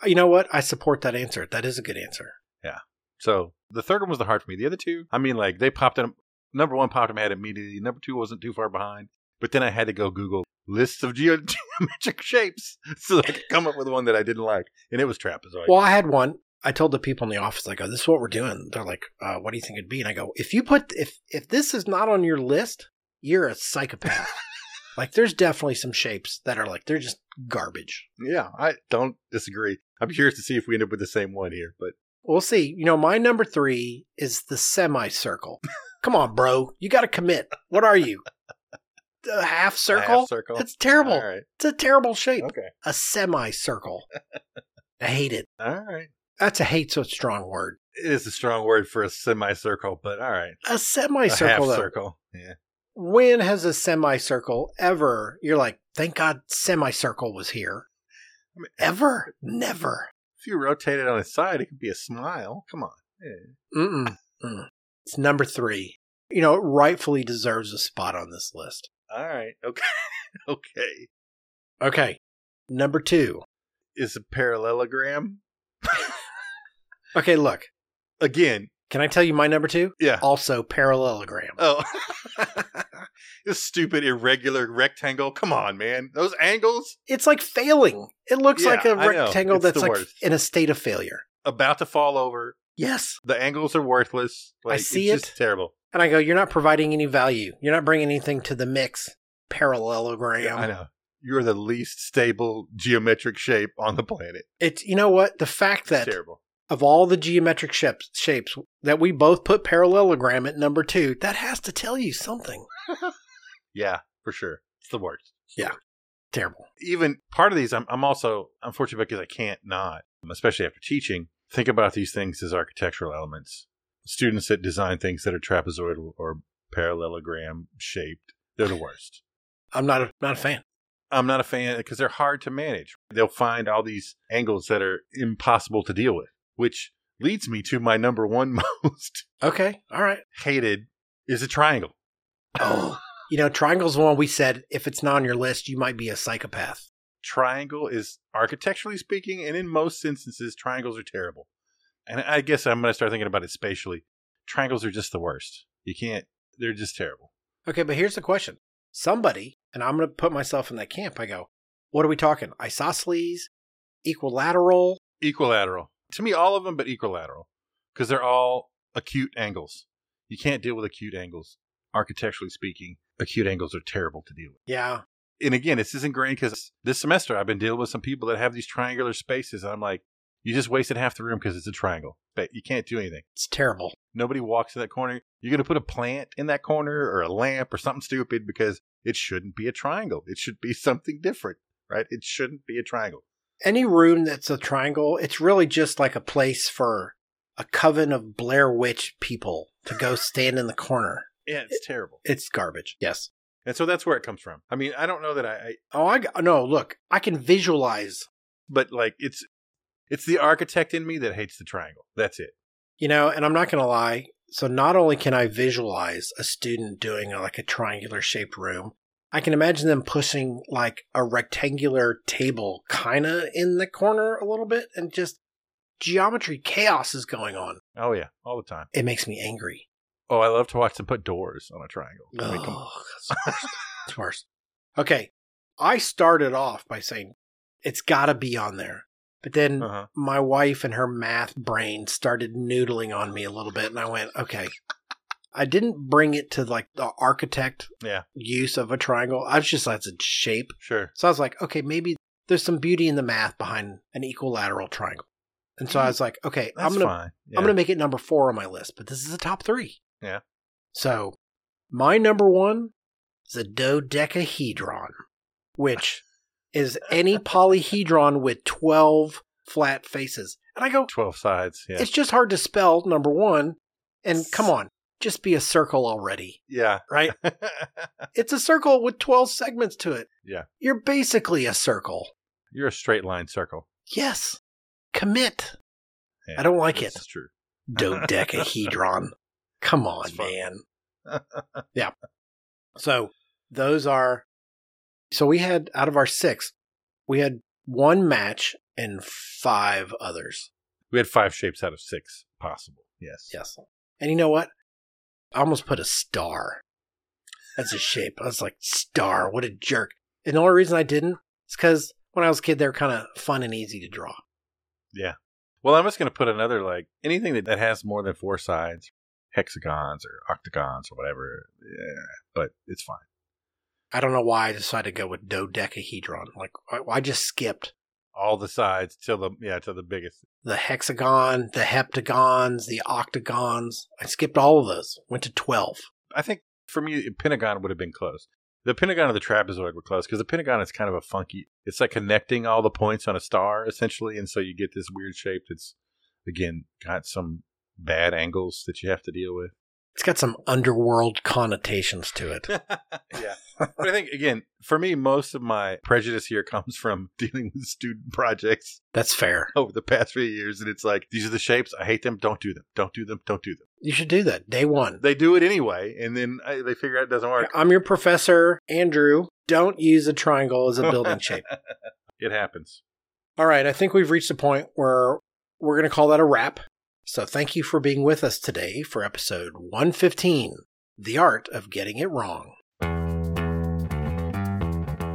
Uh, you know what? I support that answer. That is a good answer. Yeah. So the third one was the hard for me. The other two, I mean, like they popped in. Number one popped in my head immediately. Number two wasn't too far behind. But then I had to go Google lists of geometric <laughs> shapes so that I could come up with one that I didn't like, and it was trapezoid. Well, I had one. I told the people in the office, I go, "This is what we're doing." They're like, uh, "What do you think it'd be?" And I go, "If you put if if this is not on your list, you're a psychopath." <laughs> like, there's definitely some shapes that are like they're just garbage. yeah, I don't disagree. I'm curious to see if we end up with the same one here, but We'll see. You know, my number three is the semicircle. <laughs> Come on, bro, you got to commit. What are you? A half a circle? half circle. It's terrible. Right. It's a terrible shape. Okay. A semicircle. <laughs> I hate it. All right. That's a hate so strong word. It is a strong word for a semicircle, but all right. A A semicircle. half circle. Yeah. When has a semicircle ever? You're like, thank God semicircle was here. I mean, Ever? <laughs> Never. If you rotate it on its side, it could be a smile. Come on. Yeah. Mm-mm. Mm. It's number three. You know, it rightfully deserves a spot on this list. All right. <laughs> Okay. okay. Okay. Number two. Is a parallelogram <laughs> Okay, look. again? Can I tell you my number two? Yeah. Also parallelogram. Oh. <laughs> this stupid irregular rectangle. Come on, man. Those angles It's like failing. It looks Yeah, like a rectangle that's like worst. in a state of failure. about to fall over. Yes. The angles are worthless. I see it's it. Just terrible. And I go, you're not providing any value. You're not bringing anything to the mix. Parallelogram. I know. You're the least stable geometric shape on the planet. It's you know what? The fact that terrible. of all the geometric shapes, shapes that we both put parallelogram at number two, that has to tell you something. <laughs> Yeah, for sure. It's the worst. Yeah. Terrible. Even part of these, I'm, I'm also unfortunate because I can't not, especially after teaching, think about these things as architectural elements. Students that design things that are trapezoidal or parallelogram shaped, they're the worst. I'm not a, not a fan. I'm not a fan because they're hard to manage. They'll find all these angles that are impossible to deal with, which leads me to my number one <laughs> most Okay. All right. hated is a triangle. Oh, you know, triangle's one we said if it's not on your list, you might be a psychopath. triangle is architecturally speaking, and in most instances, triangles are terrible. And I guess I'm going to start thinking about it spatially. Triangles are just the worst. You can't, they're just terrible. Okay, but here's the question. Somebody, and I'm going to put myself in that camp, I go, what are we talking? Isosceles? Equilateral? Equilateral. To me, all of them, but equilateral. Because they're all acute angles. You can't deal with acute angles. Architecturally speaking, acute angles are terrible to deal with. Yeah. and again, this is ingrained because this semester I've been dealing with some people that have these triangular spaces, and I'm like, you just wasted half the room because it's a triangle. But you can't do anything. It's terrible. Nobody walks in that corner. You're going to put a plant in that corner or a lamp or something stupid because it shouldn't be a triangle. It should be something different, right? It shouldn't be a triangle. Any room that's a triangle, it's really just like a place for a coven of Blair Witch people to go <laughs> stand in the corner. Yeah, it's terrible. It's garbage. Yes. And so that's where it comes from. I mean, I don't know that I, I Oh, I no, look, I can visualize, but like it's it's the architect in me that hates the triangle. That's it. you know, and I'm not going to lie. So not only can I visualize a student doing like a triangular shaped room, I can imagine them pushing like a rectangular table kind of in the corner a little bit and just geometry chaos is going on. Oh yeah, all the time. It makes me angry. Oh, I love to watch them put doors on a triangle. I mean. Oh, it's worse. it's worse. Okay. I started off by saying it's got to be on there. But then Uh-huh. my wife and her math brain started noodling on me a little bit. And I went, okay. I didn't bring it to like the architect Yeah, use of a triangle. I was just like, it's a shape. sure. So I was like, okay, maybe there's some beauty in the math behind an equilateral triangle. And so I was like, okay, That's I'm fine. Yeah. I'm to make it number four on my list, but this is the top three. Yeah. So my number one is a dodecahedron, which is any polyhedron with 12 flat faces. And I go, 12 sides. Yeah. it's just hard to spell, number one. And come on, just be a circle already, yeah. right? <laughs> it's a circle with 12 segments to it. Yeah. You're basically a circle. You're a straight line circle. Yes. Commit. Yeah, I don't like it. That's true. dodecahedron. <laughs> Come on, man. <laughs> yeah. So those are. So we had out of our six, we had one match and five others. We had five shapes out of six possible. Yes. Yes. And you know what? I almost put a star. That's a shape. I was like, star. What a jerk. And the only reason I didn't is because when I was a kid, they were kind of fun and easy to draw. Yeah. Well, I'm just going to put another like anything that, that has more than four sides, hexagons or octagons or whatever. Yeah, but it's fine. I don't know why I decided to go with dodecahedron. Like, I, I just skipped All the sides till the yeah till the biggest. the hexagon, the heptagons, the octagons. I skipped all of those. Went to 12. I think for me, pentagon would have been close. The pentagon and the trapezoid were close because the pentagon is kind of a funky. It's like connecting all the points on a star essentially, and so you get this weird shape that's again got some bad angles that you have to deal with. It's got some underworld connotations to it. <laughs> yeah. But I think again, for me, most of my prejudice here <laughs> comes from dealing with student projects That's fair. over the past few years, and it's like these are the shapes. I hate them. Don't do them. Don't do them. Don't do them. You should do that. Day one. They do it anyway, and then I, they figure out it doesn't work. I'm your professor, Andrew. Don't use a triangle as a building shape. <laughs> It happens. All right. I think we've reached a point where we're going to call that a wrap. So thank you for being with us today for episode 115 The Art of Getting It Wrong.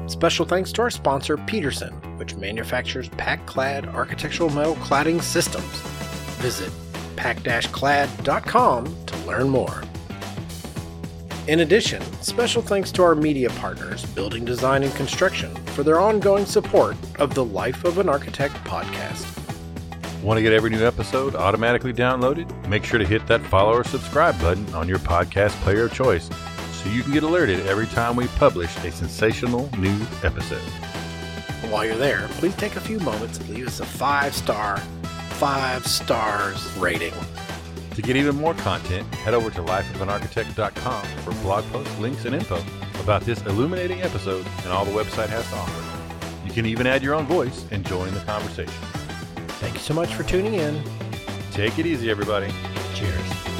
Special thanks to our sponsor, Petersen, which manufactures pac-clad architectural metal cladding systems. Visit pac-clad.com to learn more. In addition, special thanks to our media partners, Building Design and Construction, for their ongoing support of the Life of an Architect podcast. Want to get every new episode automatically downloaded? Make sure to hit that follow or subscribe button on your podcast player of choice so you can get alerted every time we publish a sensational new episode. And while you're there, please take a few moments and leave us a five star, five stars rating. To get even more content, head over to lifeofanarchitect.com for blog posts, links, and info about this illuminating episode and all the website has to offer. You can even add your own voice and join the conversation. Thank you so much for tuning in. Take it easy, everybody. Cheers.